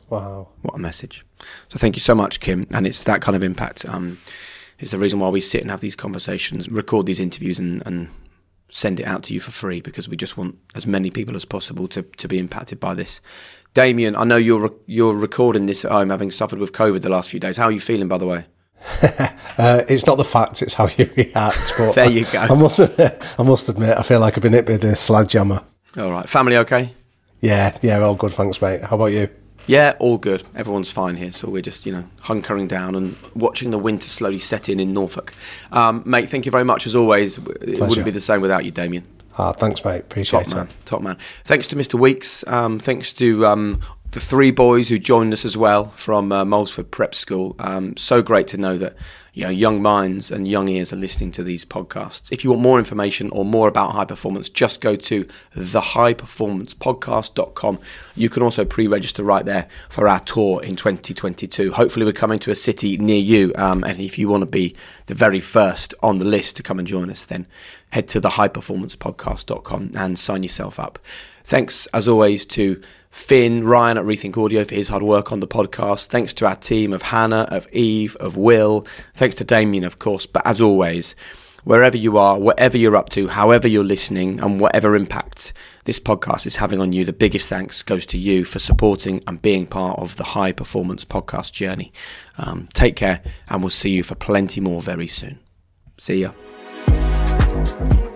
Wow. What a message. So thank you so much, Kim. And it's that kind of impact um, is the reason why we sit and have these conversations, record these interviews and, and send it out to you for free because we just want as many people as possible to, to be impacted by this Damian, I know you're re- you're recording this at home, having suffered with COVID the last few days. How are you feeling, by the way? uh, it's not the facts; it's how you react. But there you go. I, I, must, I must admit, I feel like I've been hit with a sledgehammer. All right, family okay? Yeah, yeah, all good. Thanks, mate. How about you? Yeah, all good. Everyone's fine here, so we're just you know hunkering down and watching the winter slowly set in in Norfolk. Um, mate, thank you very much as always. It wouldn't be the same without you, Damian. Ah, thanks, mate. Appreciate top man, it. Top man. Thanks to Mr. Weeks. Um, thanks to um, the three boys who joined us as well from uh, Moulsford Prep School. Um, so great to know that you know young minds and young ears are listening to these podcasts. If you want more information or more about high performance, just go to thehighperformancepodcast.com. You can also pre-register right there for our tour in 2022. Hopefully, we're coming to a city near you. Um, and if you want to be the very first on the list to come and join us, then head to thehighperformancepodcast.com and sign yourself up. Thanks as always to Finn, Ryan at Rethink Audio for his hard work on the podcast. Thanks to our team of Hannah, of Eve, of Will. Thanks to Damian, of course. But as always, wherever you are, whatever you're up to, however you're listening, and whatever impact this podcast is having on you, the biggest thanks goes to you for supporting and being part of the high performance podcast journey. Um, take care, and we'll see you for plenty more very soon. See ya. Thank you.